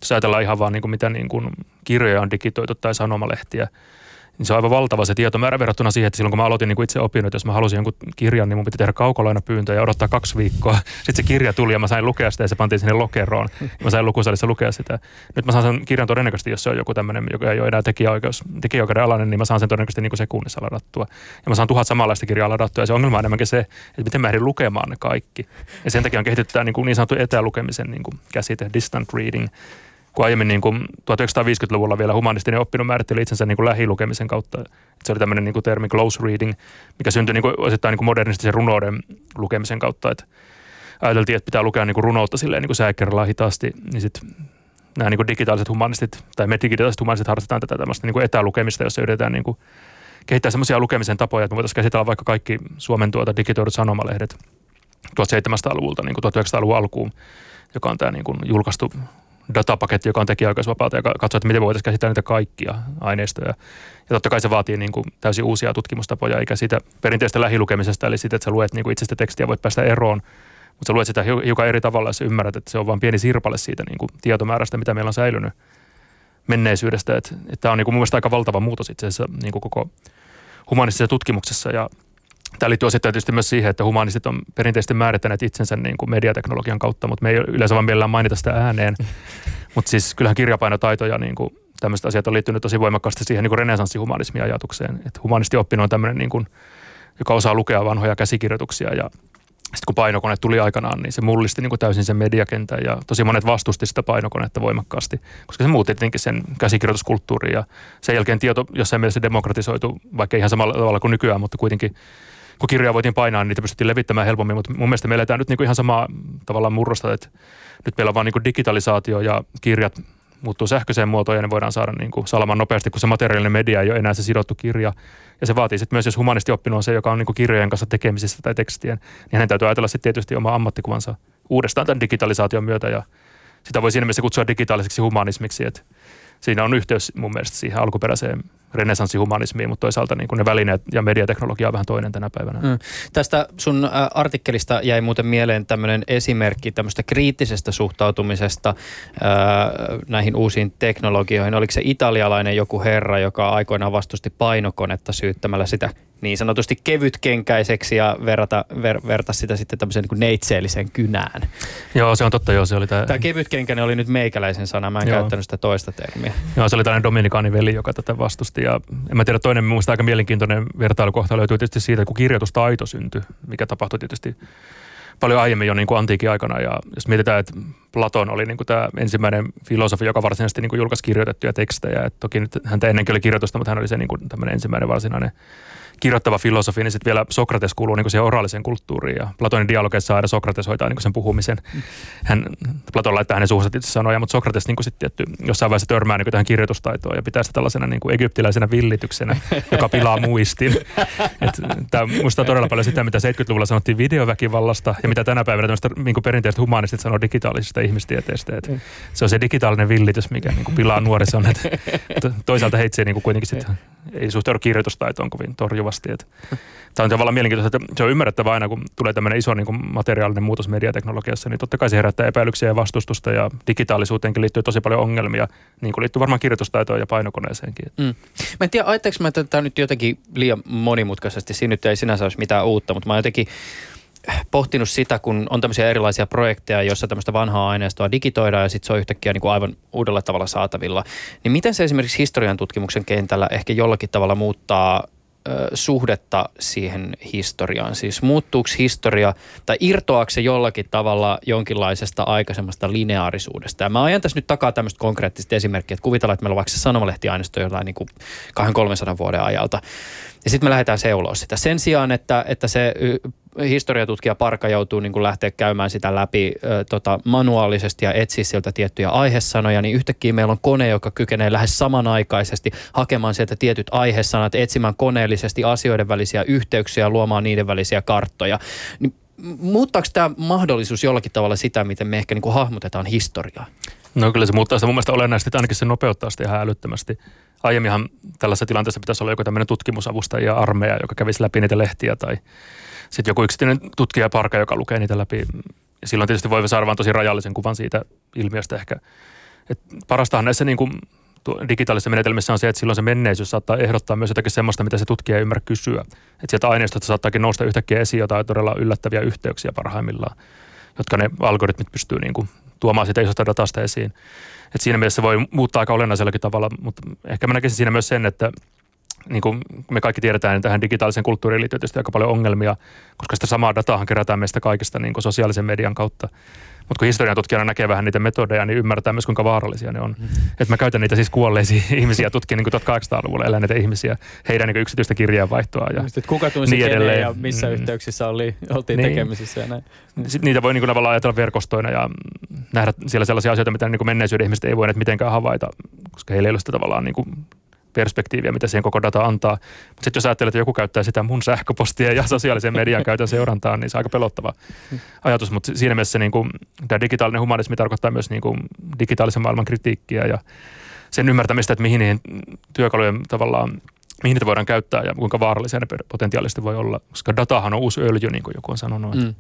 Jos ajatellaan ihan vaan niin kuin mitä niin kuin kirjoja on digitoitu tai sanomalehtiä, niin se on aivan valtava se tietomäärä verrattuna siihen, että silloin kun mä aloitin niin kuin itse opinnot, jos mä halusin jonkun kirjan, niin mun piti tehdä kaukolainapyyntö ja odottaa kaksi viikkoa. Sitten se kirja tuli ja mä sain lukea sitä ja se pantiin sinne lokeroon. Mä sain lukusalissa lukea sitä. Nyt mä saan sen kirjan todennäköisesti, jos se on joku tämmöinen, joka ei ole enää tekijäoikeus, tekijäoikeuden alainen, niin mä saan sen todennäköisesti niin kuin sekunnissa ladattua. Ja mä saan tuhat samanlaista kirjaa ladattua ja se ongelma on enemmänkin se, että miten mä ehdin lukemaan ne kaikki. Ja sen takia on kehitetty niin, kuin niin sanottu etälukemisen niin kuin käsite, distant reading, kun aiemmin niin kuin 1950-luvulla vielä humanistinen oppinut määritteli itsensä niin kuin lähilukemisen kautta. Se oli tämmöinen niin kuin termi close reading, mikä syntyi niin kuin osittain niin kuin modernistisen runouden lukemisen kautta. Että ajateltiin, että pitää lukea niin kuin runoutta silleen niin kuin sääkerrallaan hitaasti, niin sitten nämä niin kuin digitaaliset humanistit, tai me digitaaliset humanistit harrastetaan tätä tämmöistä niin kuin etälukemista, jossa yritetään niin kuin kehittää semmoisia lukemisen tapoja, että me voitaisiin käsitellä vaikka kaikki Suomen tuota digitoidut sanomalehdet 1700-luvulta niin kuin 1900-luvun alkuun, joka on tämä niin kuin julkaistu datapaketti, joka on tekijäoikeusvapaata ja katsoa, että miten voitaisiin käsitellä niitä kaikkia aineistoja. Ja totta kai se vaatii niin kuin täysin uusia tutkimustapoja, eikä siitä perinteistä lähilukemisesta, eli siitä, että sä luet niin kuin itsestä tekstiä, voit päästä eroon, mutta sä luet sitä hiukan eri tavalla, jos ymmärrät, että se on vain pieni sirpale siitä niin kuin tietomäärästä, mitä meillä on säilynyt menneisyydestä. Että tämä on niin kuin mun mielestä aika valtava muutos itse asiassa niin kuin koko humanistisessa tutkimuksessa ja Tämä liittyy osittain tietysti myös siihen, että humanistit on perinteisesti määrittäneet itsensä niin kuin mediateknologian kautta, mutta me ei yleensä vaan mielellään mainita sitä ääneen. mutta siis kyllähän kirjapainotaito ja niin kuin tämmöiset asiat on liittynyt tosi voimakkaasti siihen niin renesanssihumanismiajatukseen. Että humanisti oppinut on tämmöinen, niin kuin, joka osaa lukea vanhoja käsikirjoituksia ja sitten kun painokone tuli aikanaan, niin se mullisti niin kuin täysin sen mediakentän ja tosi monet vastusti sitä painokonetta voimakkaasti, koska se muutti tietenkin sen käsikirjoituskulttuurin ja sen jälkeen tieto jossain mielessä demokratisoitu, vaikka ihan samalla tavalla kuin nykyään, mutta kuitenkin kun kirjoja voitiin painaa, niin niitä pystyttiin levittämään helpommin, mutta mun mielestä me eletään nyt niin kuin ihan samaa tavallaan murrosta, että nyt meillä on vaan niin kuin digitalisaatio ja kirjat muuttuu sähköiseen muotoon ja ne voidaan saada niin kuin salaman nopeasti, kun se materiaalinen media ei ole enää se sidottu kirja. Ja se vaatii sitten myös, jos humanisti oppinut on se, joka on niin kuin kirjojen kanssa tekemisissä tai tekstien, niin hänen täytyy ajatella sitten tietysti oma ammattikuvansa uudestaan tämän digitalisaation myötä ja sitä voi siinä mielessä kutsua digitaaliseksi humanismiksi, että siinä on yhteys mun mielestä siihen alkuperäiseen renesanssihumanismiin, mutta toisaalta niin kuin ne välineet ja mediateknologia on vähän toinen tänä päivänä. Mm. Tästä sun artikkelista jäi muuten mieleen tämmöinen esimerkki tämmöistä kriittisestä suhtautumisesta ää, näihin uusiin teknologioihin. Oliko se italialainen joku herra, joka aikoinaan vastusti painokonetta syyttämällä sitä niin sanotusti kevytkenkäiseksi ja verrata, ver, verta sitä sitten tämmöiseen niin kuin neitseelliseen kynään. Joo, se on totta, joo, se oli tämä. Tämä kevytkenkäinen oli nyt meikäläisen sana, mä en joo. käyttänyt sitä toista termiä. Joo, se oli tällainen dominikaaniveli, joka tätä vastusti ja en mä tiedä, toinen minusta aika mielenkiintoinen vertailukohta löytyy tietysti siitä, kun kirjoitustaito syntyi, mikä tapahtui tietysti paljon aiemmin jo niin kuin antiikin aikana. Ja jos mietitään, että Platon oli niin kuin tämä ensimmäinen filosofi, joka varsinaisesti niin kuin julkaisi kirjoitettuja tekstejä. Et toki nyt häntä ennenkin oli kirjoitusta, mutta hän oli se niin kuin ensimmäinen varsinainen kirjoittava filosofi, niin sitten vielä Sokrates kuuluu niin siihen oraaliseen kulttuuriin. Ja Platonin dialogeissa aina Sokrates hoitaa niin sen puhumisen. Hän, Platon laittaa hänen suussa tietysti sanoja, mutta Sokrates niin sitten tietty, jossain vaiheessa törmää niin tähän kirjoitustaitoon ja pitää sitä tällaisena niin egyptiläisenä villityksenä, joka pilaa muistin. Tämä muistaa todella paljon sitä, mitä 70-luvulla sanottiin videoväkivallasta ja mitä tänä päivänä tämmöistä niin perinteistä humanistit sanoo digitaalisesta ihmistieteestä. Että se on se digitaalinen villitys, mikä niin kuin pilaa nuorison. Toisaalta heitse niin kuitenkin sit, ei suhtaudu kirjoitustaitoon kovin torjuva sujuvasti. Että tämä on tavallaan mielenkiintoista, että se on ymmärrettävä aina, kun tulee tämmöinen iso niin kuin materiaalinen muutos mediateknologiassa, niin totta kai se herättää epäilyksiä ja vastustusta ja digitaalisuuteenkin liittyy tosi paljon ongelmia, niin kuin liittyy varmaan kirjoitustaitoon ja painokoneeseenkin. Mm. Mä en tiedä, ajatteko mä, että tämä nyt jotenkin liian monimutkaisesti, siinä nyt ei sinänsä olisi mitään uutta, mutta mä jotenkin pohtinut sitä, kun on tämmöisiä erilaisia projekteja, joissa tämmöistä vanhaa aineistoa digitoidaan ja sitten se on yhtäkkiä niin kuin aivan uudella tavalla saatavilla. Niin miten se esimerkiksi historian tutkimuksen kentällä ehkä jollakin tavalla muuttaa suhdetta siihen historiaan? Siis muuttuuko historia tai irtoaako se jollakin tavalla jonkinlaisesta aikaisemmasta lineaarisuudesta? Ja mä ajan tässä nyt takaa tämmöistä konkreettista esimerkkiä, että kuvitellaan, että meillä on vaikka se sanomalehtiaineisto jollain niin kuin 200-300 vuoden ajalta. Ja sitten me lähdetään seuloa sitä. Sen sijaan, että, että se historiatutkija Parka joutuu niin kuin lähteä käymään sitä läpi ö, tota, manuaalisesti ja etsiä sieltä tiettyjä aihesanoja, niin yhtäkkiä meillä on kone, joka kykenee lähes samanaikaisesti hakemaan sieltä tietyt aihesanat, etsimään koneellisesti asioiden välisiä yhteyksiä luomaan niiden välisiä karttoja. Niin muuttaako tämä mahdollisuus jollakin tavalla sitä, miten me ehkä niin kuin hahmotetaan historiaa? No kyllä se muuttaa sitä mun mielestä olennaisesti, että ainakin se nopeuttaa sitä ihan älyttömästi. Aiemminhan tällaisessa tilanteessa pitäisi olla joku tämmöinen tutkimusavustaja armeija, joka kävisi läpi niitä lehtiä tai sitten joku yksityinen tutkijaparka, joka lukee niitä läpi. Ja silloin tietysti voi saada vain tosi rajallisen kuvan siitä ilmiöstä ehkä. Et parastahan näissä niin kuin digitaalisissa menetelmissä on se, että silloin se menneisyys saattaa ehdottaa myös jotakin sellaista, mitä se tutkija ei ymmärrä kysyä. Että sieltä aineistosta saattaakin nousta yhtäkkiä esiin jotain todella yllättäviä yhteyksiä parhaimmillaan, jotka ne algoritmit pystyy niin kuin tuomaan sitä isosta datasta esiin. Et siinä mielessä se voi muuttaa aika olennaisellakin tavalla, mutta ehkä mä näkisin siinä myös sen, että niin kuin me kaikki tiedetään, niin tähän digitaaliseen kulttuuriin liittyy tietysti aika paljon ongelmia, koska sitä samaa datahan kerätään meistä kaikista niin kuin sosiaalisen median kautta. Mutta kun historian tutkijana näkee vähän niitä metodeja, niin ymmärtää myös kuinka vaarallisia ne on. Mm. Et mä käytän niitä siis kuolleisiin ihmisiä, tutkin niin 1800-luvulla eläneitä ihmisiä, heidän niin yksityistä kirjeenvaihtoa ja Just, kuka tunsi niin edelleen. ja missä mm. yhteyksissä oli, oltiin niin. tekemisissä ja näin. Sitten niitä voi niin kuin tavallaan ajatella verkostoina ja nähdä siellä sellaisia asioita, mitä niin kuin menneisyyden ihmiset ei voineet mitenkään havaita, koska heillä ei ole sitä tavallaan niin kuin perspektiiviä, mitä siihen koko data antaa. Mutta sitten jos ajattelee, että joku käyttää sitä mun sähköpostia ja sosiaalisen median käytön seurantaa, niin se on aika pelottava ajatus. Mutta siinä mielessä niin kuin, tämä digitaalinen humanismi tarkoittaa myös niin kuin, digitaalisen maailman kritiikkiä ja sen ymmärtämistä, että mihin niihin työkalujen tavallaan mihin niitä voidaan käyttää ja kuinka vaarallisia ne potentiaalisesti voi olla. Koska datahan on uusi öljy, niin kuin joku on sanonut. Mm.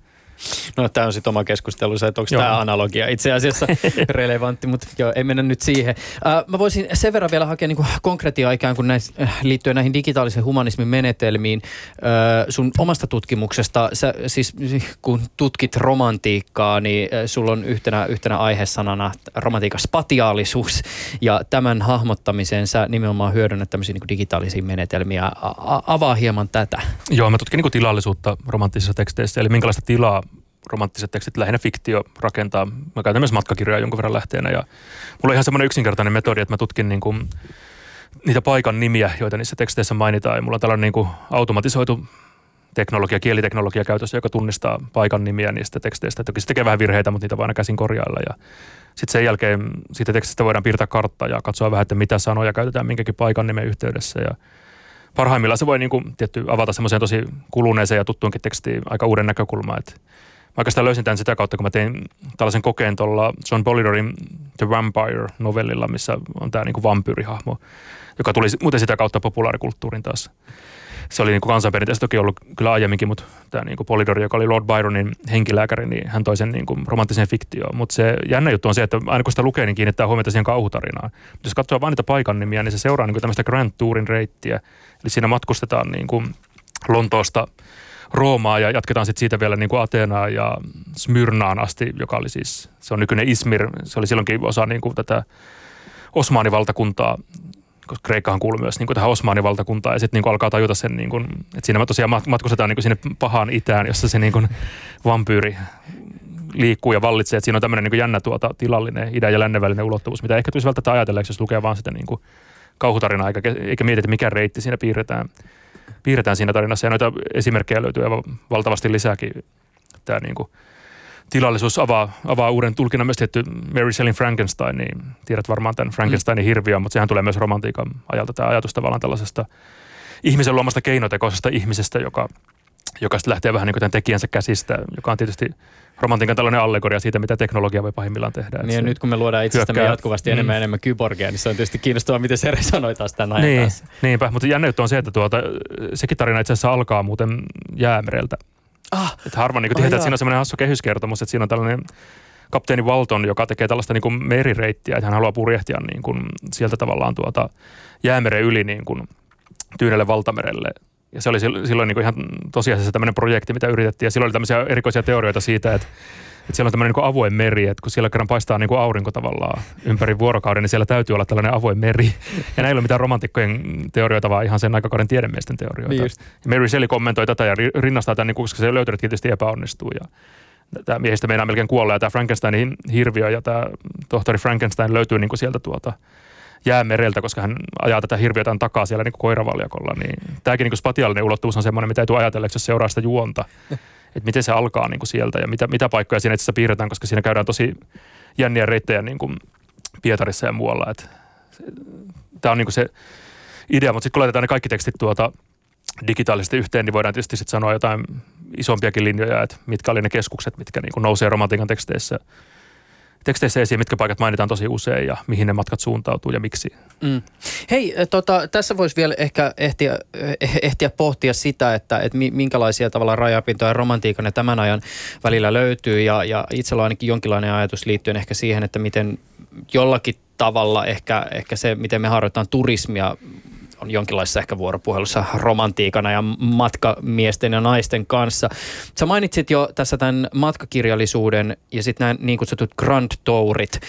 No tämä on sitten oma keskustelu, että onko tämä analogia itse asiassa relevantti, mutta joo, ei mennä nyt siihen. Äh, mä voisin sen verran vielä hakea niin konkretiaa ikään kuin näis, äh, liittyen näihin digitaalisen humanismin menetelmiin. Äh, sun omasta tutkimuksesta, sä, siis kun tutkit romantiikkaa, niin äh, sulla on yhtenä, yhtenä aihesanana romantiikan spatiaalisuus ja tämän hahmottamiseen sä nimenomaan hyödynnät tämmöisiä niin digitaalisia menetelmiä. A- avaa hieman tätä. Joo, mä tutkin niin tilallisuutta romanttisissa teksteissä, eli minkälaista tilaa romanttiset tekstit, lähinnä fiktio rakentaa. Mä käytän myös matkakirjoja jonkun verran lähteenä ja mulla on ihan semmoinen yksinkertainen metodi, että mä tutkin niin kuin niitä paikan nimiä, joita niissä teksteissä mainitaan. Ja mulla on tällainen niin kuin automatisoitu teknologia, kieliteknologia käytössä, joka tunnistaa paikan nimiä niistä teksteistä. Toki se tekee vähän virheitä, mutta niitä voi aina käsin korjailla. Ja sitten sen jälkeen siitä tekstistä voidaan piirtää kartta ja katsoa vähän, että mitä sanoja käytetään minkäkin paikan nimen yhteydessä. Ja parhaimmillaan se voi niin kuin, tietty, avata semmoiseen tosi kuluneeseen ja tuttuunkin tekstiin aika uuden näkökulman. Että Mä oikeastaan löysin tämän sitä kautta, kun mä tein tällaisen kokeen tuolla John Polidorin The Vampire-novellilla, missä on tämä niin vampyyrihahmo, joka tuli muuten sitä kautta populaarikulttuurin taas. Se oli niin kansanperinteessä toki ollut kyllä aiemminkin, mutta tämä niin Polidori, joka oli Lord Byronin henkilääkäri, niin hän toi sen niin kuin romanttiseen fiktioon. Mutta se jännä juttu on se, että aina kun sitä lukee, niin kiinnittää huomiota siihen kauhutarinaan. Jos katsoo vain niitä paikan nimiä, niin se seuraa niin kuin tämmöistä Grand Tourin reittiä. Eli siinä matkustetaan niin kuin Lontoosta – Roomaa ja jatketaan sitten siitä vielä niin kuin Ateenaan ja Smyrnaan asti, joka oli siis, se on nykyinen Izmir, se oli silloinkin osa niin kuin tätä Osmaanivaltakuntaa, koska Kreikkahan kuuluu myös niin kuin tähän Osmaanivaltakuntaan. Ja sitten niin alkaa tajuta sen, niin kuin, että siinä tosiaan matkustetaan niin kuin sinne pahaan itään, jossa se niin kuin vampyyri liikkuu ja vallitsee, että siinä on tämmöinen niin jännä tuota, tilallinen idän ja lännen välinen ulottuvuus, mitä ehkä tulisi välttämättä ajatelleeksi, jos lukee vaan sitä niin kuin kauhutarinaa, eikä, eikä mietitä, mikä reitti siinä piirretään piirretään siinä tarinassa. Ja noita esimerkkejä löytyy valtavasti lisääkin. Tämä niin kuin tilallisuus avaa, avaa uuden tulkinnan myös tietty Mary Shelley Frankenstein, niin tiedät varmaan tämän Frankensteinin hirviön, mutta sehän tulee myös romantiikan ajalta tämä ajatus tavallaan tällaisesta ihmisen luomasta keinotekoisesta ihmisestä, joka, joka sitten lähtee vähän niin kuin tämän tekijänsä käsistä, joka on tietysti romantiikan tällainen allegoria siitä, mitä teknologia voi pahimmillaan tehdä. Niin ja nyt kun me luodaan itsestämme hyökkää. jatkuvasti mm. enemmän ja enemmän kyborgia, niin se on tietysti kiinnostavaa, miten se resonoi taas tämän ajan niin, kanssa. Niinpä, mutta jännä on se, että tuota, sekin tarina itse asiassa alkaa muuten jäämereltä. Ah, että harvoin niin tietää, että siinä on semmoinen hassu kehyskertomus, että siinä on tällainen kapteeni Walton, joka tekee tällaista niin kuin merireittiä, että hän haluaa purjehtia niin kuin sieltä tavallaan tuota jäämeren yli niin kuin Tyynelle valtamerelle ja se oli silloin niin kuin ihan tosiasiassa tämmöinen projekti, mitä yritettiin. Ja silloin oli tämmöisiä erikoisia teorioita siitä, että, että siellä on tämmöinen niin avoin meri, että kun siellä kerran paistaa niin kuin aurinko tavallaan ympäri vuorokauden, niin siellä täytyy olla tällainen avoin meri. Ja näillä ei ole mitään romantikkojen teorioita, vaan ihan sen aikakauden tiedemiesten teorioita. Niin Mary Shelley kommentoi tätä ja rinnastaa tämän, niin kuin, koska se löytynyt tietysti epäonnistuu. Ja tämä miehistä meinaa melkein kuolla ja tämä Frankensteinin hirviö ja tämä tohtori Frankenstein löytyy niin kuin sieltä tuota jäämereltä, koska hän ajaa tätä hirviötään takaa siellä niin koiravaljakolla. Niin tämäkin niin kuin spatiaalinen ulottuvuus on semmoinen, mitä ei tule ajatella, jos seuraa sitä juonta. Että miten se alkaa niin kuin sieltä ja mitä, mitä paikkoja siinä itse piirretään, koska siinä käydään tosi jänniä reittejä niin kuin Pietarissa ja muualla. Tämä on niin kuin se idea, mutta sitten kun laitetaan ne kaikki tekstit tuota digitaalisesti yhteen, niin voidaan tietysti sitten sanoa jotain isompiakin linjoja, että mitkä oli ne keskukset, mitkä niin kuin nousee romantiikan teksteissä teksteissä esiin, mitkä paikat mainitaan tosi usein ja mihin ne matkat suuntautuu ja miksi. Mm. Hei, tota, tässä voisi vielä ehkä ehtiä, eh, ehtiä pohtia sitä, että, että minkälaisia tavalla rajapintoja romantiikan ja tämän ajan välillä löytyy ja, ja itsellä on ainakin jonkinlainen ajatus liittyen ehkä siihen, että miten jollakin tavalla ehkä, ehkä se, miten me harjoitetaan turismia on jonkinlaisessa ehkä vuoropuhelussa romantiikana ja matkamiesten ja naisten kanssa. Sä mainitsit jo tässä tämän matkakirjallisuuden ja sitten nämä niin kutsutut Grand Tourit.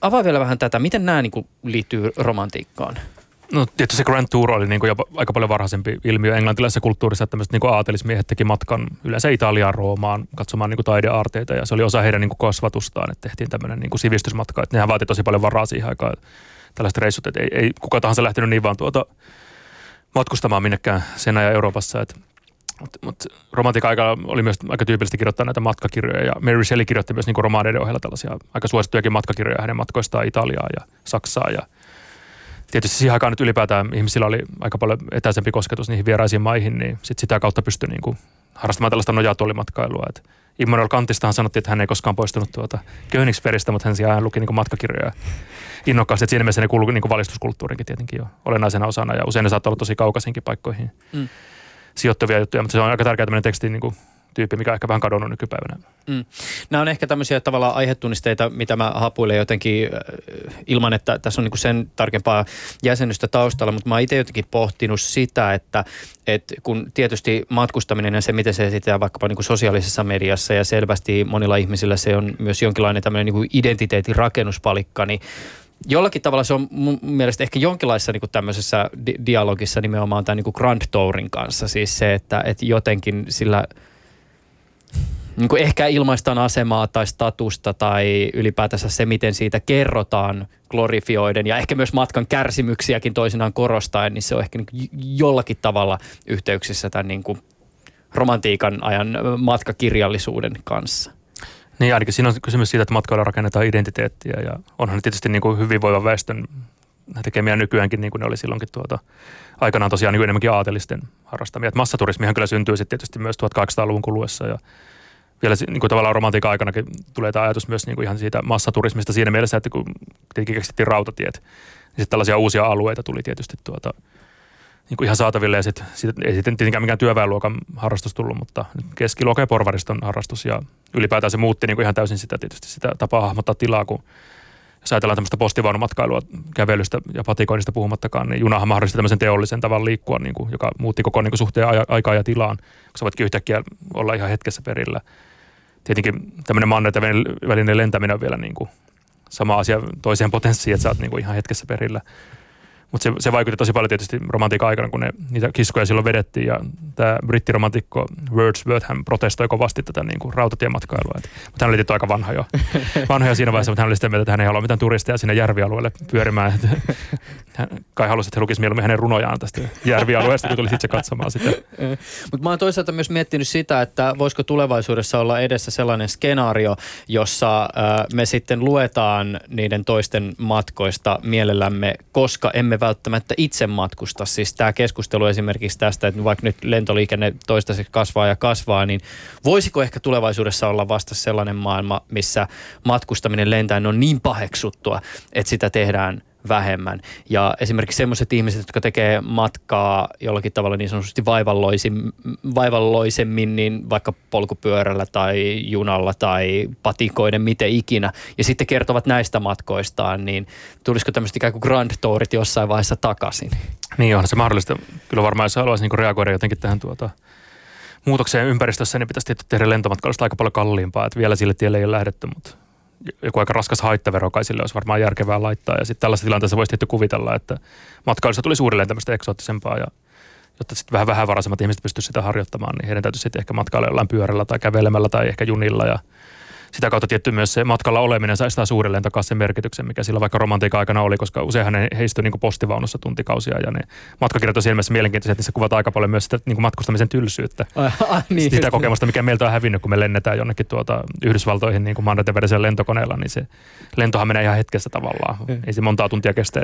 Avaa vielä vähän tätä, miten nämä niin liittyy romantiikkaan? No tietysti se Grand Tour oli niin kuin aika paljon varhaisempi ilmiö englantilaisessa kulttuurissa, että tämmöiset niin aatelismiehet teki matkan yleensä Italiaan, Roomaan katsomaan niin kuin taideaarteita ja se oli osa heidän niin kuin kasvatustaan, että tehtiin tämmöinen niin kuin sivistysmatka, että nehän vaati tosi paljon varaa siihen aikaan tällaiset reissut, että ei, ei kuka tahansa lähtenyt niin vaan tuota matkustamaan minnekään sen ajan Euroopassa, että mutta mut romantiikan oli myös aika tyypillisesti kirjoittaa näitä matkakirjoja ja Mary Shelley kirjoitti myös niinku romaaneiden ohella tällaisia aika suosittujakin matkakirjoja hänen matkoistaan Italiaan ja Saksaan ja tietysti siihen aikaan nyt ylipäätään ihmisillä oli aika paljon etäisempi kosketus niihin vieraisiin maihin, niin sit sitä kautta pystyi niinku harrastamaan tällaista nojatuolimatkailua. Et Immanuel Kantistahan sanottiin, että hän ei koskaan poistunut tuota Königsbergistä, mutta hän sijaan luki niinku matkakirjoja innokkaasti. Et siinä mielessä ne kuuluu niinku valistuskulttuurinkin tietenkin jo olennaisena osana ja usein ne saattaa olla tosi kaukaisinkin paikkoihin mm. sijoittuvia juttuja, mutta se on aika tärkeä tämmöinen teksti niinku tyyppi, mikä on ehkä vähän kadonnut nykypäivänä. Mm. Nämä on ehkä tämmöisiä tavallaan aihetunnisteita, mitä mä hapuilen jotenkin äh, ilman, että tässä on niin sen tarkempaa jäsenystä taustalla, mutta mä oon itse jotenkin pohtinut sitä, että, että kun tietysti matkustaminen ja se, miten se esitetään vaikkapa niin sosiaalisessa mediassa ja selvästi monilla ihmisillä se on myös jonkinlainen tämmöinen niin identiteetin rakennuspalikka, niin jollakin tavalla se on mun mielestä ehkä jonkinlaisessa niin tämmöisessä di- dialogissa nimenomaan tämän niin Grand Tourin kanssa. Siis se, että, että jotenkin sillä – niin kuin ehkä ilmaistaan asemaa tai statusta tai ylipäätänsä se, miten siitä kerrotaan glorifioiden ja ehkä myös matkan kärsimyksiäkin toisinaan korostaen, niin se on ehkä niin jollakin tavalla yhteyksissä tämän niin kuin romantiikan ajan matkakirjallisuuden kanssa. Niin ainakin siinä on kysymys siitä, että matkoilla rakennetaan identiteettiä ja onhan tietysti niin kuin hyvinvoivan väestön tekemiä nykyäänkin niin kuin ne oli silloinkin tuota, aikanaan tosiaan niin enemmänkin aatelisten harrastamia. Että massaturismihan kyllä syntyy sitten tietysti myös 1800-luvun kuluessa ja vielä niin kuin tavallaan romantiikan aikanakin tulee tämä ajatus myös niin kuin ihan siitä massaturismista siinä mielessä, että kun tietenkin keksittiin rautatiet, niin sitten tällaisia uusia alueita tuli tietysti tuota, niin kuin ihan saataville ja sitten sit, ei sitten tietenkään mikään työväenluokan harrastus tullut, mutta keskiluokan ja porvariston harrastus ja ylipäätään se muutti niin kuin ihan täysin sitä tietysti sitä tapaa hahmottaa tilaa, kun jos ajatellaan tämmöistä postivaunumatkailua, kävelystä ja patikoinnista puhumattakaan, niin junahan mahdollisti tämmöisen teollisen tavan liikkua, niin kuin, joka muutti koko niin kuin, suhteen aikaa ja tilaan, kun sä voitkin yhtäkkiä olla ihan hetkessä perillä tietenkin tämmöinen mannerten välinen lentäminen on vielä niin kuin sama asia toiseen potenssiin, että sä oot niin kuin ihan hetkessä perillä. Mutta se, se vaikutti tosi paljon tietysti romantiikan aikana, kun ne, niitä kiskoja silloin vedettiin. Ja tämä brittiromantikko Wordsworth, hän protestoi kovasti tätä niin kuin rautatiematkailua. mutta hän oli tietysti aika vanha jo. Vanha jo siinä vaiheessa, mutta hän oli sitä mieltä, että hän ei halua mitään turisteja sinne järvialueelle pyörimään. Että hän kai halusi, että he lukisivat mieluummin hänen runojaan tästä järvialueesta, kun tuli itse katsomaan sitä. mutta mä oon toisaalta myös miettinyt sitä, että voisiko tulevaisuudessa olla edessä sellainen skenaario, jossa äh, me sitten luetaan niiden toisten matkoista mielellämme, koska emme välttämättä itse matkusta. Siis tämä keskustelu esimerkiksi tästä, että vaikka nyt lentoliikenne toistaiseksi kasvaa ja kasvaa, niin voisiko ehkä tulevaisuudessa olla vasta sellainen maailma, missä matkustaminen lentäen on niin paheksuttua, että sitä tehdään vähemmän. Ja esimerkiksi sellaiset ihmiset, jotka tekee matkaa jollakin tavalla niin sanotusti vaivalloisemmin, niin vaikka polkupyörällä tai junalla tai patikoiden, miten ikinä, ja sitten kertovat näistä matkoistaan, niin tulisiko tämmöiset ikään kuin grand tourit jossain vaiheessa takaisin? Niin on se mahdollista. Kyllä varmaan jos haluaisi niin reagoida jotenkin tähän tuota, muutokseen ympäristössä, niin pitäisi tehdä lentomatkailusta aika paljon kalliimpaa. Että vielä sille tielle ei ole lähdetty, mutta joku aika raskas haittavero kai sille olisi varmaan järkevää laittaa. Ja sitten tällaisessa tilanteessa voisi tietty kuvitella, että matkailusta tulisi uudelleen tämmöistä eksoottisempaa ja jotta sitten vähän vähävaraisemmat ihmiset pystyisivät sitä harjoittamaan, niin heidän täytyisi sitten ehkä matkailla jollain pyörällä tai kävelemällä tai ehkä junilla ja sitä kautta tietty myös se matkalla oleminen saisi taas uudelleen takaisin sen merkityksen, mikä sillä vaikka romantiikan aikana oli, koska useinhan ne heistui niin postivaunussa tuntikausia ja ne matkakirjat on ilmeisesti mielenkiintoisia, että niissä kuvataan aika paljon myös sitä niin matkustamisen tylsyyttä. Ah, niin, sitä kokemusta, mikä meiltä on hävinnyt, kun me lennetään jonnekin tuota Yhdysvaltoihin niin mandaten lentokoneella, niin se lentohan menee ihan hetkessä tavallaan. Ei se montaa tuntia kestä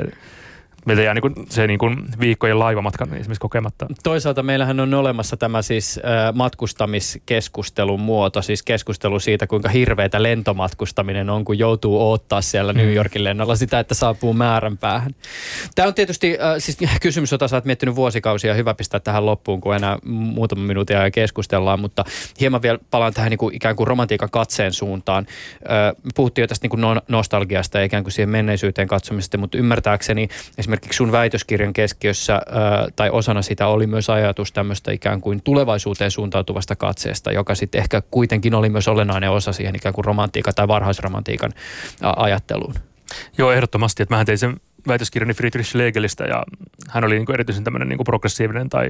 meiltä jää niin kuin se niin kuin viikkojen laivamatkan esimerkiksi kokematta. Toisaalta meillähän on olemassa tämä siis äh, matkustamiskeskustelun muoto, siis keskustelu siitä, kuinka hirveätä lentomatkustaminen on, kun joutuu odottaa siellä New mm. Yorkin lennolla sitä, että saapuu määränpäähän. Tämä on tietysti äh, siis kysymys, jota sä oot miettinyt vuosikausia, hyvä pistää tähän loppuun, kun enää muutama minuutin ajan keskustellaan, mutta hieman vielä palaan tähän niin kuin ikään kuin romantiikan katseen suuntaan. Äh, puhuttiin jo tästä niin kuin nostalgiasta ja ikään kuin siihen menneisyyteen katsomisesta, mutta ymmärtääkseni esimerkiksi sun väitöskirjan keskiössä tai osana sitä oli myös ajatus tämmöistä ikään kuin tulevaisuuteen suuntautuvasta katseesta, joka sitten ehkä kuitenkin oli myös olennainen osa siihen ikään kuin romantiikan tai varhaisromantiikan ajatteluun. Joo, ehdottomasti. Että mähän tein sen väitöskirjani Friedrich Schlegelistä ja hän oli niin kuin erityisen tämmöinen niin kuin progressiivinen tai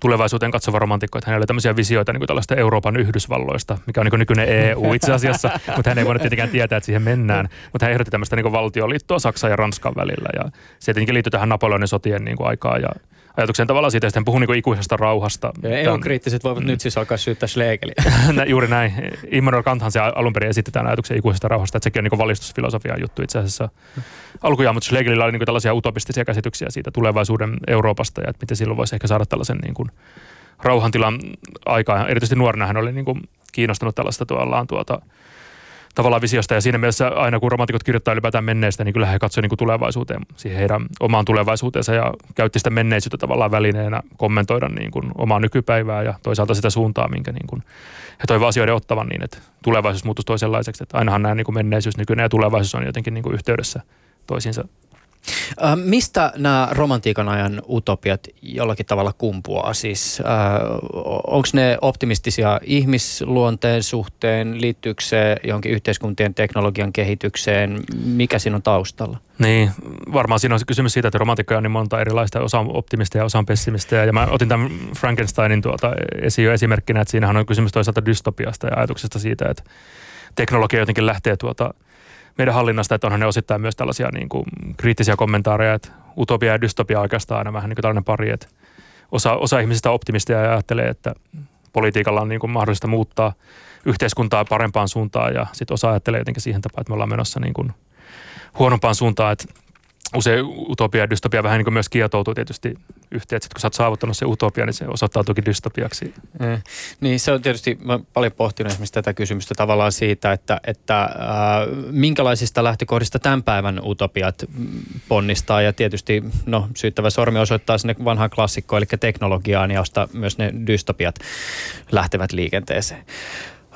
tulevaisuuteen katsova romantikko, että hänellä oli tämmöisiä visioita niin kuin tällaista Euroopan Yhdysvalloista, mikä on niin kuin nykyinen EU itse asiassa, mutta hän ei voinut tietenkään tietää, että siihen mennään. Mutta hän ehdotti tämmöistä niin kuin valtioliittoa Saksan ja Ranskan välillä ja se tietenkin liittyy tähän Napoleonin sotien niin kuin aikaan ja ajatuksen tavallaan siitä, että hän puhuu niin ikuisesta rauhasta. EU-kriittiset voivat mm. nyt siis alkaa syyttää Schlegeliä. Juuri näin. Immanuel Kanthan se alun perin esitetään ajatuksen ikuisesta rauhasta, että sekin on niin valistusfilosofian juttu itse asiassa alkujaan, mutta Schlegelillä oli niin tällaisia utopistisia käsityksiä siitä tulevaisuuden Euroopasta ja että miten silloin voisi ehkä saada tällaisen niin kuin rauhantilan aikaa. Erityisesti nuorena hän oli niin kuin kiinnostunut tällaista tuollaan tuota, tavallaan visiosta. Ja siinä mielessä aina kun romantikot kirjoittaa ylipäätään menneistä, niin kyllä he katsoivat niin tulevaisuuteen, siihen heidän omaan tulevaisuuteensa ja käytti sitä menneisyyttä tavallaan välineenä kommentoida niin kuin omaa nykypäivää ja toisaalta sitä suuntaa, minkä niin kuin he toivovat asioiden ottavan niin, että tulevaisuus muuttuisi toisenlaiseksi. Että ainahan nämä niin kuin menneisyys, nykyinen ja tulevaisuus on jotenkin niin kuin yhteydessä toisiinsa Äh, mistä nämä romantiikan ajan utopiat jollakin tavalla kumpuaa? Siis äh, onko ne optimistisia ihmisluonteen suhteen? Liittyykö se johonkin yhteiskuntien teknologian kehitykseen? Mikä siinä on taustalla? Niin, varmaan siinä on kysymys siitä, että romantikkoja on niin monta erilaista, osa on optimisteja ja osa on pessimistejä. Ja mä otin tämän Frankensteinin tuota esiin jo esimerkkinä, että siinähän on kysymys toisaalta dystopiasta ja ajatuksesta siitä, että teknologia jotenkin lähtee tuota meidän hallinnasta, että onhan ne osittain myös tällaisia niin kuin kriittisiä kommentaareja, että utopia ja dystopia oikeastaan aina vähän niin kuin tällainen pari, että osa, osa ihmisistä optimistia ja ajattelee, että politiikalla on niin kuin mahdollista muuttaa yhteiskuntaa parempaan suuntaan ja sitten osa ajattelee jotenkin siihen tapaan, että me ollaan menossa niin kuin huonompaan suuntaan, että usein utopia ja dystopia vähän niin kuin myös kietoutuu tietysti yhteen, että kun sä oot saavuttanut se utopia, niin se osoittautuukin dystopiaksi. Mm. Niin se on tietysti, mä paljon pohtinut esimerkiksi tätä kysymystä tavallaan siitä, että, että äh, minkälaisista lähtökohdista tämän päivän utopiat ponnistaa ja tietysti no syyttävä sormi osoittaa sinne vanhaan klassikkoon, eli teknologiaan, josta myös ne dystopiat lähtevät liikenteeseen.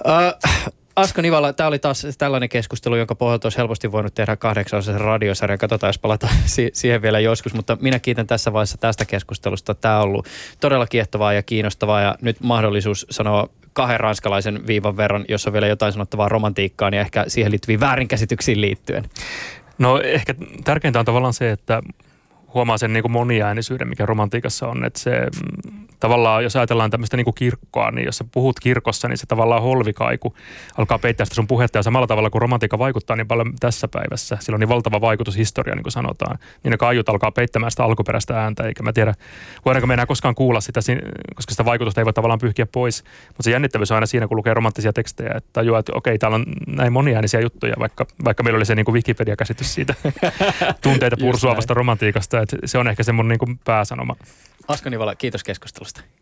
Äh, Asko Nivala, tämä oli taas tällainen keskustelu, jonka pohjalta olisi helposti voinut tehdä kahdeksanosaisen radiosarjan. Katsotaan, jos palata si- siihen vielä joskus. Mutta minä kiitän tässä vaiheessa tästä keskustelusta. Tämä on ollut todella kiehtovaa ja kiinnostavaa ja nyt mahdollisuus sanoa kahden ranskalaisen viivan verran, jos on vielä jotain sanottavaa romantiikkaan ja ehkä siihen liittyviin väärinkäsityksiin liittyen. No ehkä tärkeintä on tavallaan se, että huomaa sen niin kuin moniäänisyyden, mikä romantiikassa on. Että se mm, tavallaan, jos ajatellaan tämmöistä niin kuin kirkkoa, niin jos sä puhut kirkossa, niin se tavallaan holvikaiku alkaa peittää sitä sun puhetta. Ja samalla tavalla, kun romantiikka vaikuttaa niin paljon tässä päivässä, sillä on niin valtava vaikutus historiaan, niin kuin sanotaan, niin ne kaiut alkaa peittämään sitä alkuperäistä ääntä. Eikä mä tiedä, voidaanko me enää koskaan kuulla sitä, koska sitä vaikutusta ei voi tavallaan pyyhkiä pois. Mutta se jännittävyys on aina siinä, kun lukee romanttisia tekstejä, että tajuaa, että okei, täällä on näin moniäänisiä juttuja, vaikka, vaikka meillä oli se niin kuin Wikipedia-käsitys siitä tunteita pursuavasta romantiikasta. Että se on ehkä se mun niin kuin pääsanoma. Asko Nivala, kiitos keskustelusta. podcast.